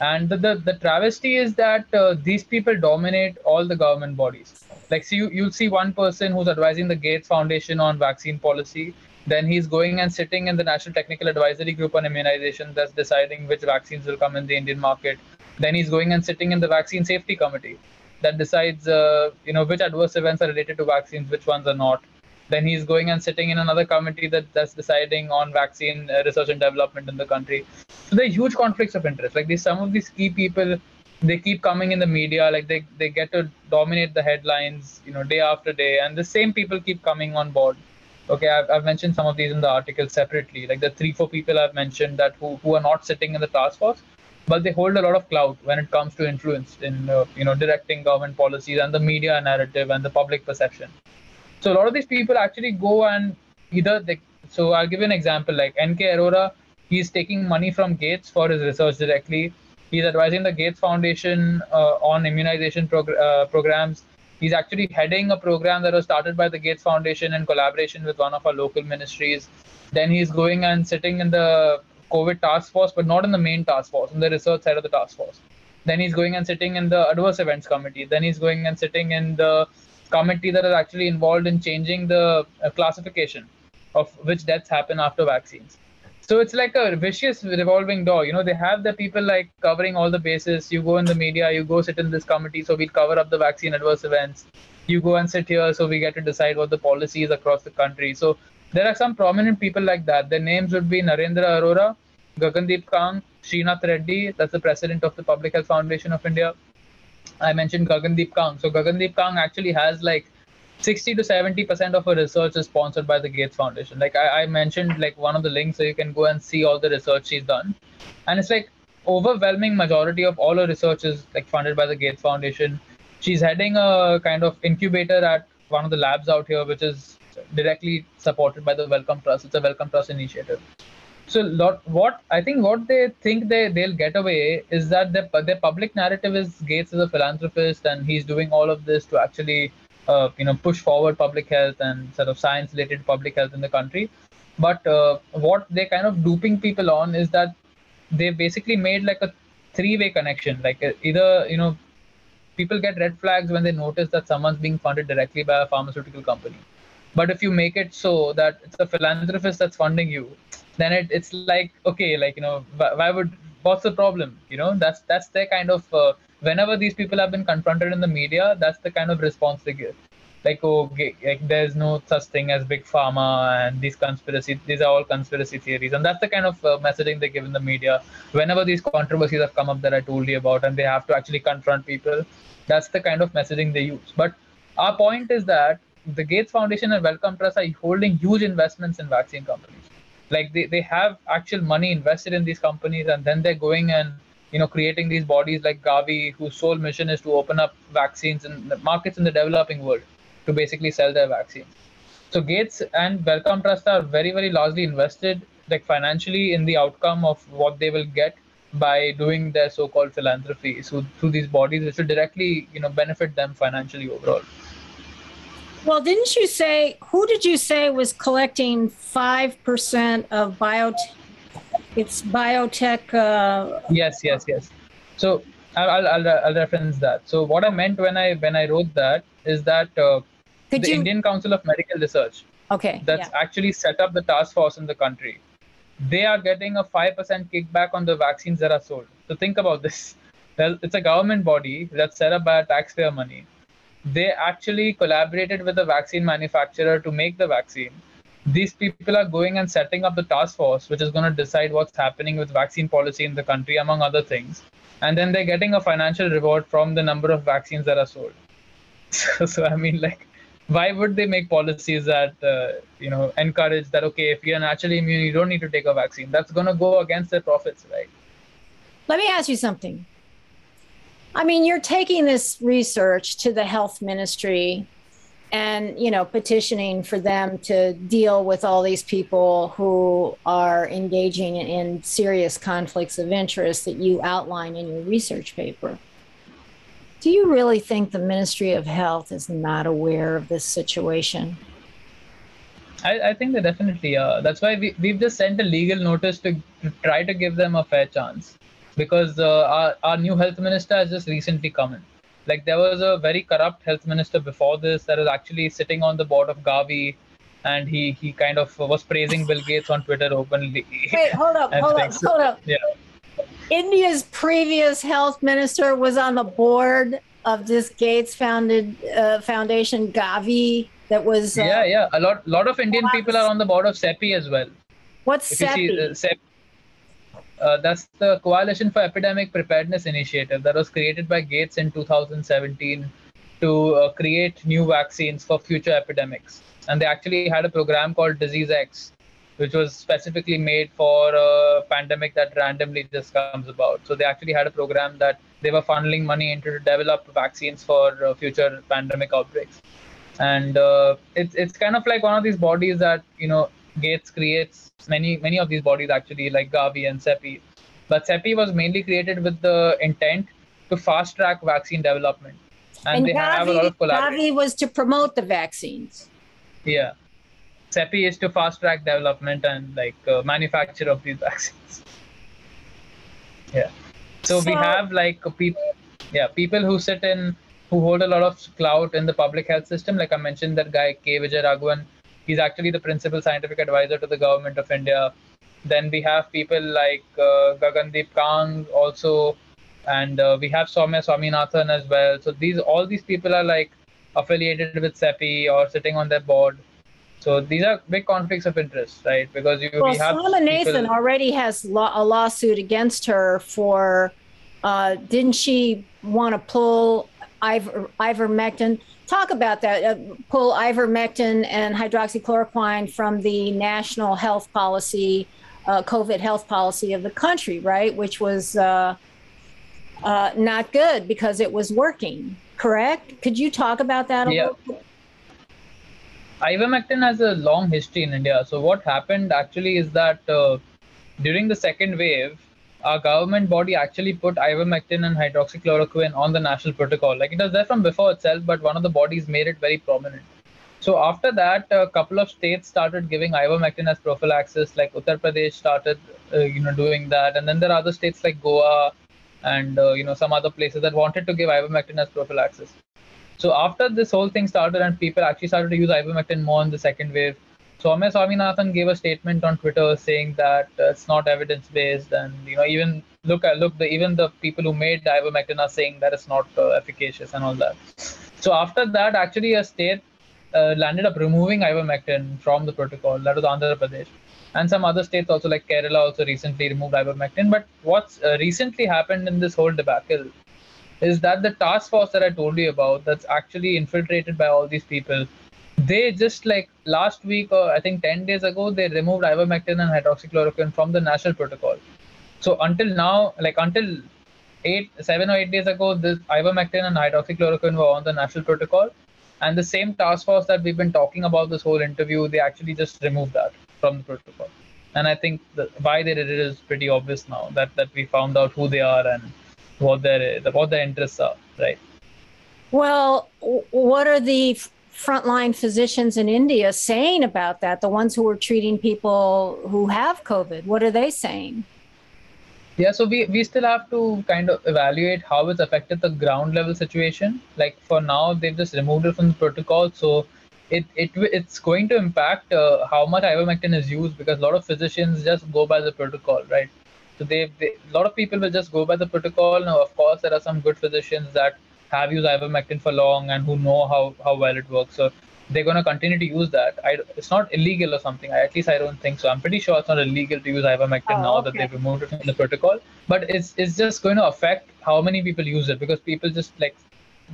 And the, the, the travesty is that uh, these people dominate all the government bodies. Like, see, you, you'll see one person who's advising the Gates Foundation on vaccine policy. Then he's going and sitting in the National Technical Advisory Group on immunization that's deciding which vaccines will come in the Indian market. Then he's going and sitting in the Vaccine Safety Committee that decides, uh, you know, which adverse events are related to vaccines, which ones are not. Then he's going and sitting in another committee that, that's deciding on vaccine uh, research and development in the country. So there are huge conflicts of interest. Like these, some of these key people, they keep coming in the media. Like they, they get to dominate the headlines, you know, day after day, and the same people keep coming on board. Okay, I've, I've mentioned some of these in the article separately. Like the three, four people I've mentioned that who, who are not sitting in the task force, but they hold a lot of clout when it comes to influence in uh, you know directing government policies and the media narrative and the public perception. So a lot of these people actually go and either they. So I'll give you an example. Like N.K. Arora, he's taking money from Gates for his research directly. He's advising the Gates Foundation uh, on immunization progr- uh, programs. He's actually heading a program that was started by the Gates Foundation in collaboration with one of our local ministries. Then he's going and sitting in the COVID task force, but not in the main task force, in the research side of the task force. Then he's going and sitting in the adverse events committee. Then he's going and sitting in the committee that is actually involved in changing the uh, classification of which deaths happen after vaccines. So it's like a vicious revolving door. You know, they have the people like covering all the bases. You go in the media, you go sit in this committee, so we'll cover up the vaccine adverse events. You go and sit here, so we get to decide what the policy is across the country. So there are some prominent people like that. Their names would be Narendra Arora, Gagandeep Kang, Srinath Reddy, that's the president of the Public Health Foundation of India. I mentioned Gagandeep Kang. So Gagandeep Kang actually has like 60 to 70 percent of her research is sponsored by the Gates Foundation. Like I, I mentioned, like one of the links so you can go and see all the research she's done, and it's like overwhelming majority of all her research is like funded by the Gates Foundation. She's heading a kind of incubator at one of the labs out here, which is directly supported by the Wellcome Trust. It's a Wellcome Trust initiative. So lot, what I think what they think they they'll get away is that their their public narrative is Gates is a philanthropist and he's doing all of this to actually uh, you know push forward public health and sort of science related public health in the country. But uh, what they're kind of duping people on is that they basically made like a three way connection. Like uh, either you know people get red flags when they notice that someone's being funded directly by a pharmaceutical company but if you make it so that it's a philanthropist that's funding you then it, it's like okay like you know why would what's the problem? You know that's that's their kind of uh, whenever these people have been confronted in the media that's the kind of response they give like oh like there's no such thing as big pharma and these conspiracy these are all conspiracy theories. And that's the kind of uh, messaging they give in the media. Whenever these controversies have come up that i told you about and they have to actually confront people that's the kind of messaging they use. But our point is that the Gates Foundation and Wellcome Trust are holding huge investments in vaccine companies. Like they, they have actual money invested in these companies, and then they're going and you know creating these bodies like Gavi, whose sole mission is to open up vaccines in the markets in the developing world to basically sell their vaccines. So Gates and Wellcome Trust are very very largely invested like financially in the outcome of what they will get by doing their so-called philanthropy so through these bodies which will directly you know benefit them financially overall well, didn't you say who did you say was collecting five percent of biotech? It's biotech. Uh... Yes, yes, yes. So I'll, I'll, I'll reference that. So what I meant when I when I wrote that is that uh, the you... Indian Council of Medical Research. Okay. That's yeah. actually set up the task force in the country. They are getting a five percent kickback on the vaccines that are sold. So think about this. It's a government body that's set up by taxpayer money they actually collaborated with the vaccine manufacturer to make the vaccine. These people are going and setting up the task force, which is going to decide what's happening with vaccine policy in the country, among other things. And then they're getting a financial reward from the number of vaccines that are sold. So, so I mean, like, why would they make policies that uh, you know encourage that? Okay, if you're naturally immune, you don't need to take a vaccine. That's going to go against their profits, right? Let me ask you something. I mean, you're taking this research to the health ministry and you know petitioning for them to deal with all these people who are engaging in serious conflicts of interest that you outline in your research paper. Do you really think the ministry of health is not aware of this situation? I, I think they definitely are. That's why we, we've just sent a legal notice to, to try to give them a fair chance because uh, our, our new health minister has just recently come in. Like there was a very corrupt health minister before this that was actually sitting on the board of Gavi, and he he kind of was praising Bill Gates on Twitter openly. Wait, hold up, hold up, hold up. Yeah. India's previous health minister was on the board of this Gates founded uh, foundation, Gavi. That was uh, yeah, yeah. A lot, lot of Indian people are on the board of CEPI as well. What's if CEPI? See, uh, CEPI? Uh, that's the Coalition for Epidemic Preparedness Initiative that was created by Gates in 2017 to uh, create new vaccines for future epidemics. And they actually had a program called Disease X, which was specifically made for a pandemic that randomly just comes about. So they actually had a program that they were funneling money into to develop vaccines for uh, future pandemic outbreaks. And uh, it's it's kind of like one of these bodies that you know Gates creates many many of these bodies actually, like Gavi and CEPI. But CEPI was mainly created with the intent to fast track vaccine development. And, and they Gavi, have a lot of collaboration. Gavi was to promote the vaccines. Yeah. CEPI is to fast track development and like uh, manufacture of these vaccines. Yeah. So, so we have like people, yeah, people who sit in, who hold a lot of clout in the public health system. Like I mentioned, that guy K. Vijay Raghavan He's actually the principal scientific advisor to the government of India. Then we have people like uh, Gagandeep Kang also, and uh, we have Soumya Swaminathan as well. So these all these people are like affiliated with CEPI or sitting on their board. So these are big conflicts of interest, right? Because you well, we have Swaminathan people... already has a lawsuit against her for uh, didn't she want to pull iver- ivermectin? Talk about that. Uh, pull ivermectin and hydroxychloroquine from the national health policy, uh, COVID health policy of the country, right? Which was uh, uh, not good because it was working. Correct? Could you talk about that a yeah. little? Bit? Ivermectin has a long history in India. So what happened actually is that uh, during the second wave, our government body actually put ivermectin and hydroxychloroquine on the national protocol. Like it was there from before itself, but one of the bodies made it very prominent. So after that, a couple of states started giving ivermectin as prophylaxis. Like Uttar Pradesh started, uh, you know, doing that, and then there are other states like Goa and uh, you know some other places that wanted to give ivermectin as prophylaxis. So after this whole thing started and people actually started to use ivermectin more in the second wave, Soumya Swaminathan gave a statement on Twitter saying that uh, it's not evidence based, and you know even look at look the even the people who made ivermectin are saying that it's not uh, efficacious and all that. So after that, actually a state uh, landed up removing ivermectin from the protocol. That was Andhra Pradesh, and some other states also like Kerala also recently removed ivermectin. But what's uh, recently happened in this whole debacle is that the task force that I told you about that's actually infiltrated by all these people, they just like last week or I think 10 days ago, they removed ivermectin and hydroxychloroquine from the national protocol. So until now, like until eight, seven or eight days ago, this ivermectin and hydroxychloroquine were on the national protocol. And the same task force that we've been talking about this whole interview, they actually just removed that from the protocol. And I think the, why they did it is pretty obvious now that, that we found out who they are and what their what their interests are, right? Well, what are the frontline physicians in India saying about that? The ones who are treating people who have COVID, what are they saying? Yeah, so we, we still have to kind of evaluate how it's affected the ground level situation. Like for now, they've just removed it from the protocol, so it, it it's going to impact uh, how much ivermectin is used because a lot of physicians just go by the protocol, right? So they, they a lot of people will just go by the protocol. Now, of course, there are some good physicians that have used ivermectin for long and who know how, how well it works. So they're going to continue to use that. I, it's not illegal or something. I, at least I don't think so. I'm pretty sure it's not illegal to use ivermectin oh, now okay. that they've removed it from the protocol. But it's it's just going to affect how many people use it because people just like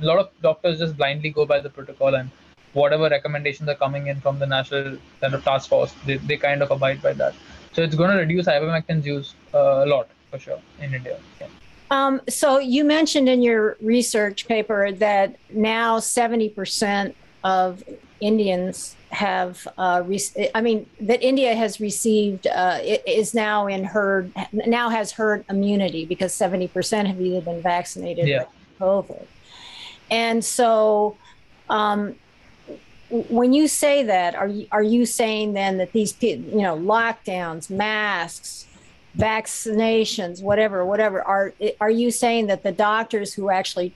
a lot of doctors just blindly go by the protocol and whatever recommendations are coming in from the national kind of task force, they, they kind of abide by that. So it's going to reduce ivermectin's use uh, a lot for sure in India. Yeah. Um, so you mentioned in your research paper that now 70% of Indians have, uh, re- I mean, that India has received, uh, is now in herd, now has herd immunity because 70% have either been vaccinated yeah. with COVID. And so um, when you say that, are you are you saying then that these you know lockdowns, masks, vaccinations, whatever, whatever. Are are you saying that the doctors who actually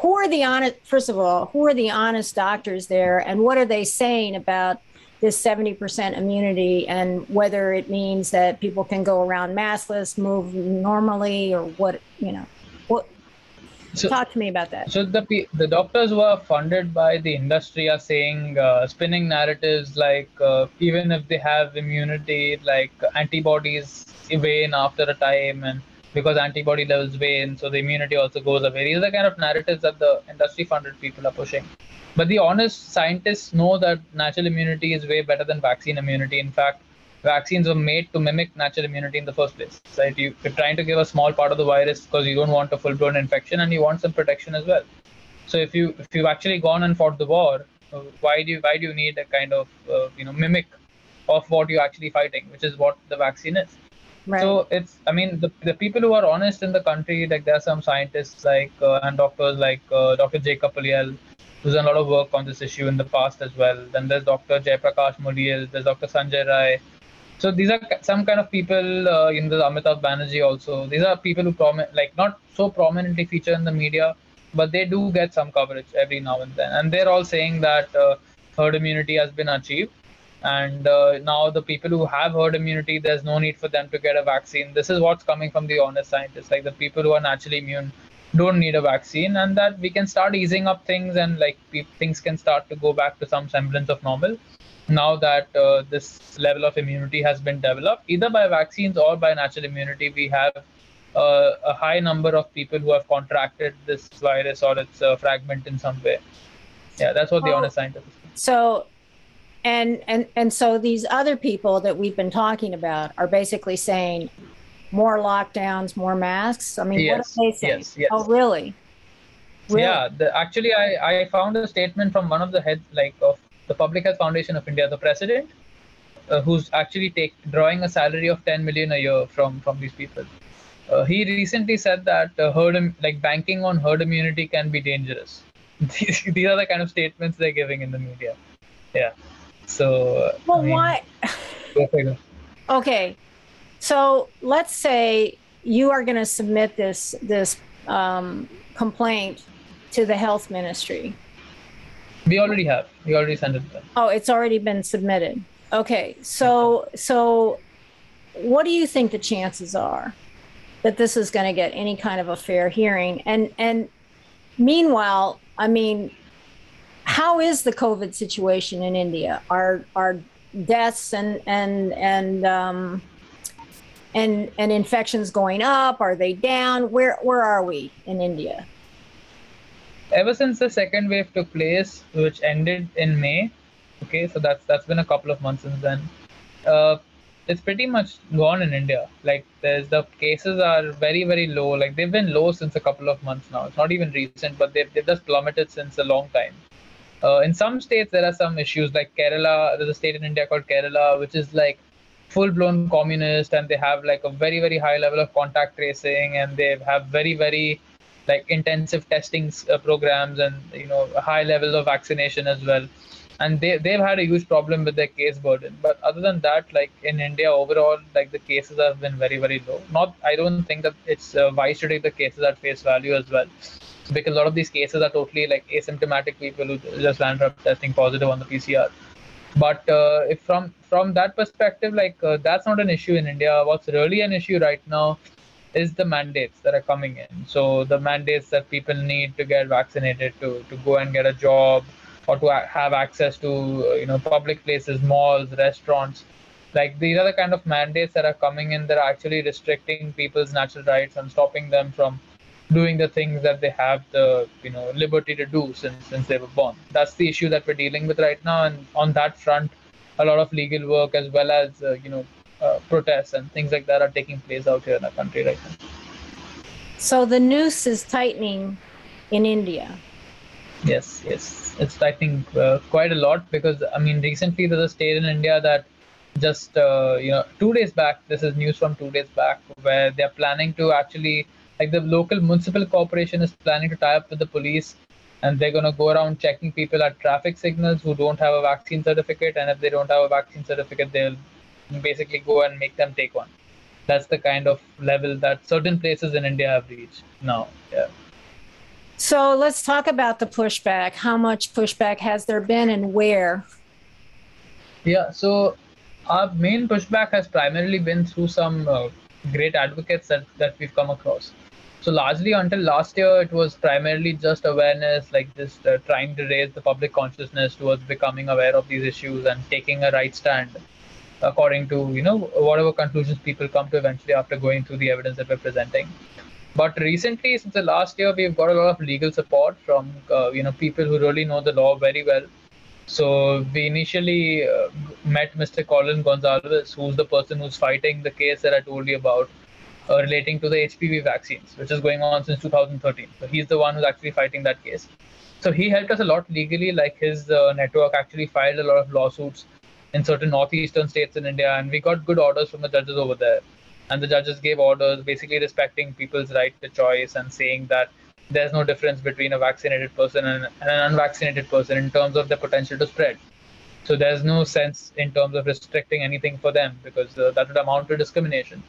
who are the honest first of all who are the honest doctors there and what are they saying about this 70% immunity and whether it means that people can go around maskless move normally or what you know what so, Talk to me about that. So the the doctors who are funded by the industry are saying uh, spinning narratives like uh, even if they have immunity, like antibodies wane after a time, and because antibody levels wane, so the immunity also goes away. These are the kind of narratives that the industry funded people are pushing. But the honest scientists know that natural immunity is way better than vaccine immunity. In fact, vaccines were made to mimic natural immunity in the first place. Right? You, are trying to give a small part of the virus because you don't want a full-blown infection and you want some protection as well. So if you if you've actually gone and fought the war, uh, why do you why do you need a kind of uh, you know mimic of what you're actually fighting, which is what the vaccine is. Right. So it's I mean the, the people who are honest in the country, like there are some scientists like uh, and doctors like uh, Dr. Jacob Puliyel, who's done a lot of work on this issue in the past as well. Then there's Dr. Jayaprakash Muliyil, there's Dr. Sanjay Rai, so these are some kind of people uh, in the Amitabh Banerjee also. These are people who promi- like not so prominently feature in the media, but they do get some coverage every now and then. And they're all saying that uh, herd immunity has been achieved and uh, now the people who have herd immunity there's no need for them to get a vaccine this is what's coming from the honest scientists like the people who are naturally immune don't need a vaccine and that we can start easing up things and like pe- things can start to go back to some semblance of normal now that uh, this level of immunity has been developed. Either by vaccines or by natural immunity we have uh, a high number of people who have contracted this virus or its uh, fragment in some way. Yeah that's what the oh, honest scientists so and and and so these other people that we've been talking about are basically saying more lockdowns more masks? I mean yes, what are they saying yes, yes. oh really, really? yeah the, actually i i found a statement from one of the heads like of the public health foundation of india the president uh, who's actually take drawing a salary of 10 million a year from from these people. Uh, he recently said that uh, herd like banking on herd immunity can be dangerous. These, these are the kind of statements they're giving in the media. Yeah. So well, I mean, why? okay, so let's say you are going to submit this this um, complaint to the health ministry. We already have. We already sent it. Oh, it's already been submitted. Okay, so so what do you think the chances are that this is going to get any kind of a fair hearing? And and meanwhile, I mean, how is the COVID situation in India? Are are deaths and and and um, and and infections going up? Are they down? Where where are we in India? Ever since the second wave took place, which ended in May, okay, so that's that's been a couple of months since then. Uh, it's pretty much gone in India. Like there's the cases are very very low. Like they've been low since a couple of months now. It's not even recent, but they've they've just plummeted since a long time. Uh, in some states, there are some issues like Kerala. There's a state in India called Kerala, which is like full-blown communist, and they have like a very, very high level of contact tracing, and they have very, very like intensive testing uh, programs, and you know high level of vaccination as well. And they they've had a huge problem with their case burden. But other than that, like in India overall, like the cases have been very, very low. Not I don't think that it's uh, wise to take the cases at face value as well because a lot of these cases are totally like asymptomatic people who just land up testing positive on the PCR. But uh, if from from that perspective, like uh, that's not an issue in India. What's really an issue right now is the mandates that are coming in. So the mandates that people need to get vaccinated to to go and get a job or to have access to you know public places, malls, restaurants. Like these are the kind of mandates that are coming in that are actually restricting people's natural rights and stopping them from doing the things that they have the you know liberty to do since since they were born. That's the issue that we're dealing with right now, and on that front, a lot of legal work as well as uh, you know uh, protests and things like that are taking place out here in our country right now. So the noose is tightening in India. Yes, yes, it's tightening uh, quite a lot because I mean recently there's a state in India that just uh, you know two days back. This is news from two days back where they're planning to actually like the local municipal corporation is planning to tie up with the police and they're going to go around checking people at traffic signals who don't have a vaccine certificate and if they don't have a vaccine certificate they'll basically go and make them take one. That's the kind of level that certain places in india have reached now yeah. So let's talk about the pushback. How much pushback has there been and where? Yeah so our main pushback has primarily been through some uh, great advocates that, that we've come across so largely until last year, it was primarily just awareness, like just uh, trying to raise the public consciousness towards becoming aware of these issues and taking a right stand according to you know whatever conclusions people come to eventually after going through the evidence that we're presenting. But recently, since the last year, we've got a lot of legal support from uh, you know people who really know the law very well. So we initially uh, met Mr. Colin Gonsalves, who's the person who's fighting the case that I told you about uh, relating to the HPV vaccines, which is going on since 2013. So he's the one who's actually fighting that case. So he helped us a lot legally. Like his uh, network actually filed a lot of lawsuits in certain northeastern states in India, and we got good orders from the judges over there. And the judges gave orders basically respecting people's right to choice and saying that there's no difference between a vaccinated person and, and an unvaccinated person in terms of the potential to spread. So there's no sense in terms of restricting anything for them because uh, that would amount to discrimination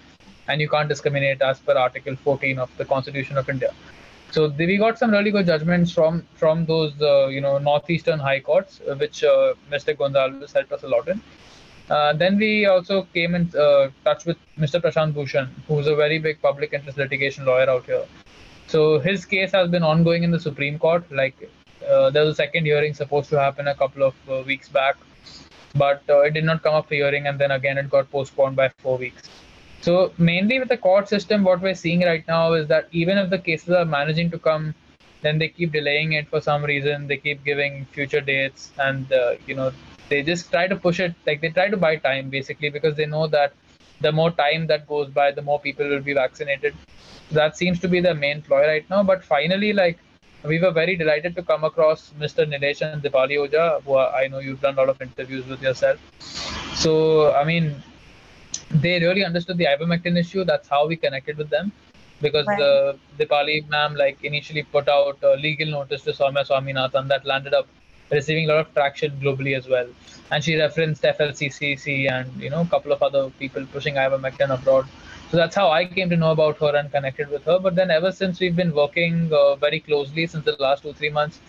and you can't discriminate as per Article 14 of the Constitution of India. So we got some really good judgments from from those uh, you know northeastern high courts, uh, which uh, Mr. Gonsalves helped us a lot in. Uh, then we also came in uh, touch with Mr. Prashant Bhushan, who's a very big public interest litigation lawyer out here. So his case has been ongoing in the Supreme Court. Like uh, there was a second hearing supposed to happen a couple of weeks back, but it did not come up for hearing, and then again it got postponed by four weeks. So mainly with the court system, what we're seeing right now is that even if the cases are managing to come, then they keep delaying it for some reason. They keep giving future dates, and uh, you know they just try to push it. Like they try to buy time basically because they know that the more time that goes by, the more people will be vaccinated. That seems to be the main ploy right now. But finally, like we were very delighted to come across Mr. Nilesh and Dipali Ojha, who I know you've done a lot of interviews with yourself. So, I mean, they really understood the ivermectin issue. That's how we connected with them. Because right. the Dipali ma'am, like, initially put out a legal notice to Soumya Swaminathan that landed up receiving a lot of traction globally as well. And she referenced FLCCC and, you know, a couple of other people pushing ivermectin abroad. So that's how I came to know about her and connected with her. But then ever since we've been working uh, very closely since the last two three months,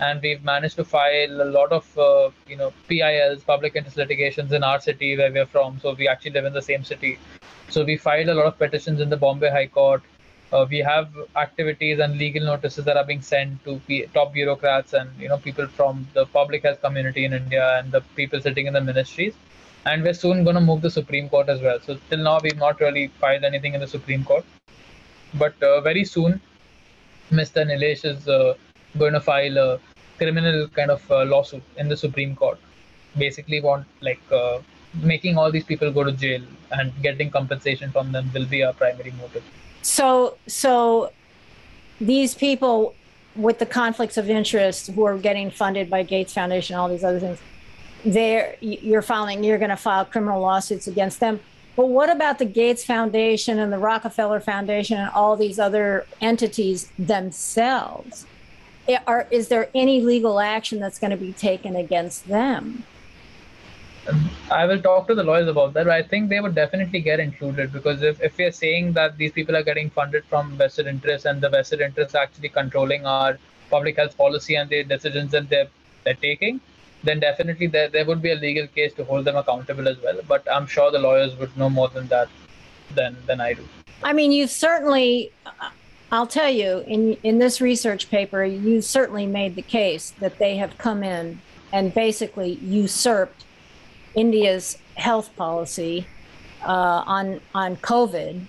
and we've managed to file a lot of uh, you know PILs, public interest litigations in our city where we're from. So we actually live in the same city. So we filed a lot of petitions in the Bombay High Court. Uh, we have activities and legal notices that are being sent to P- top bureaucrats and you know people from the public health community in India and the people sitting in the ministries and we're soon going to move the Supreme Court as well. So till now, we've not really filed anything in the Supreme Court, but uh, very soon, Mr. Nilesh is uh, going to file a criminal kind of uh, lawsuit in the Supreme Court. Basically, want like uh, making all these people go to jail and getting compensation from them will be our primary motive. So, so these people with the conflicts of interest who are getting funded by Gates Foundation, all these other things they're you're filing you're going to file criminal lawsuits against them but what about the gates foundation and the rockefeller foundation and all these other entities themselves are, is there any legal action that's going to be taken against them I will talk to the lawyers about that, but I think they would definitely get included because if, if we are saying that these people are getting funded from vested interests and the vested interests are actually controlling our public health policy and the decisions that they're, they're taking, then definitely there, there would be a legal case to hold them accountable as well. But I'm sure the lawyers would know more than that than than I do. I mean, you certainly, uh, I'll tell you, in in this research paper, you certainly made the case that they have come in and basically usurped India's health policy uh, on on COVID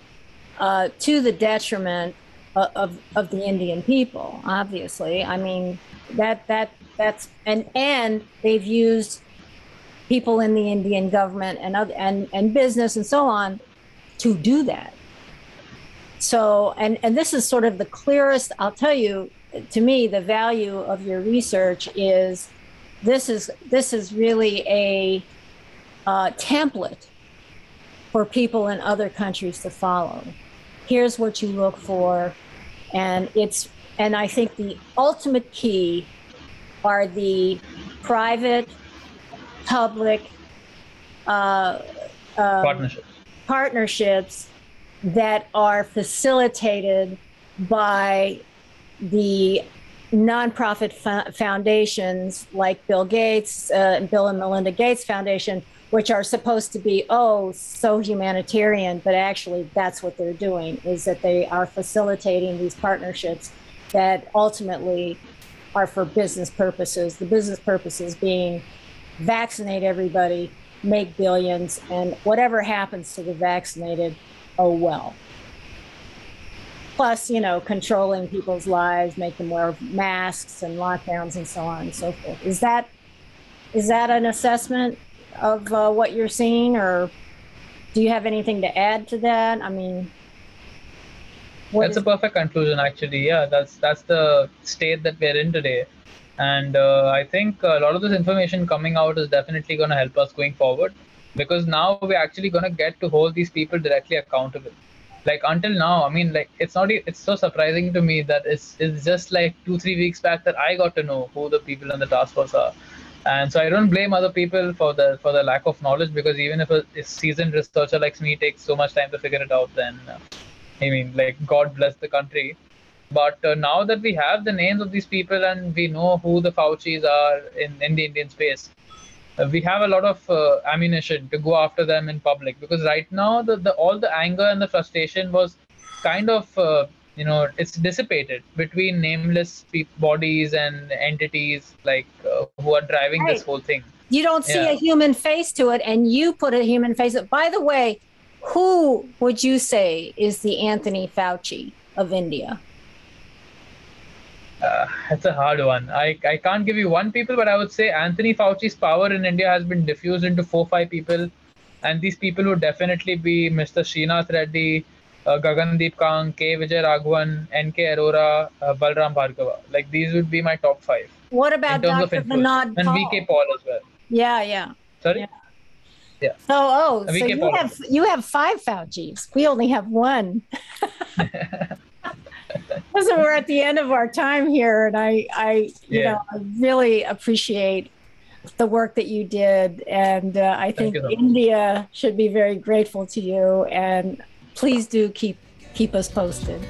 uh, to the detriment of, of, of the Indian people. Obviously, I mean that that that's and and they've used people in the Indian government and other and and business and so on to do that. So and and this is sort of the clearest. I'll tell you. To me, the value of your research is this is this is really a uh, template for people in other countries to follow. Here's what you look for, and it's and I think the ultimate key are the private, public uh, uh, partnerships. partnerships that are facilitated by the nonprofit foundations like Bill Gates, uh, Bill and Melinda Gates Foundation, which are supposed to be oh so humanitarian, but actually that's what they're doing is that they are facilitating these partnerships that ultimately are for business purposes. The business purposes being vaccinate everybody, make billions, and whatever happens to the vaccinated, oh well. Plus, you know, controlling people's lives, make them wear masks and lockdowns and so on and so forth. Is that is that an assessment of uh, what you're seeing, or do you have anything to add to that? I mean, that's a perfect conclusion actually yeah that's that's the state that we're in today and uh, i think a lot of this information coming out is definitely going to help us going forward because now we're actually going to get to hold these people directly accountable like until now i mean like it's not it's so surprising to me that it's it's just like two three weeks back that i got to know who the people in the task force are and so i don't blame other people for the for the lack of knowledge because even if a, a seasoned researcher like me takes so much time to figure it out then uh, I mean, like God bless the country. But uh, now that we have the names of these people and we know who the Faucis are in, in the Indian space, we have a lot of uh, ammunition to go after them in public. Because right now, the, the all the anger and the frustration was kind of uh, you know it's dissipated between nameless pe- bodies and entities like uh, who are driving right. this whole thing you don't see yeah. a human face to it and you put a human face by the way who would you say is the anthony fauci of india uh, that's a hard one. I, I can't give you one people, but I would say Anthony Fauci's power in India has been diffused into four, five people. And these people would definitely be Mr. Srinath Reddy, uh, Gagandeep Kang, K. Vijay Raghavan, N.K. Arora, uh, Balram Bhargava. Like these would be my top five. What about Dr. Vinod And V.K. Paul as well. Yeah, yeah. Sorry? Yeah. yeah. So, oh, so you Paul. have you have five Fauci's. We only have one. so we're at the end of our time here, and I, I, you yeah. know, I really appreciate the work that you did, and uh, I think India should be very grateful to you. And please do keep keep us posted.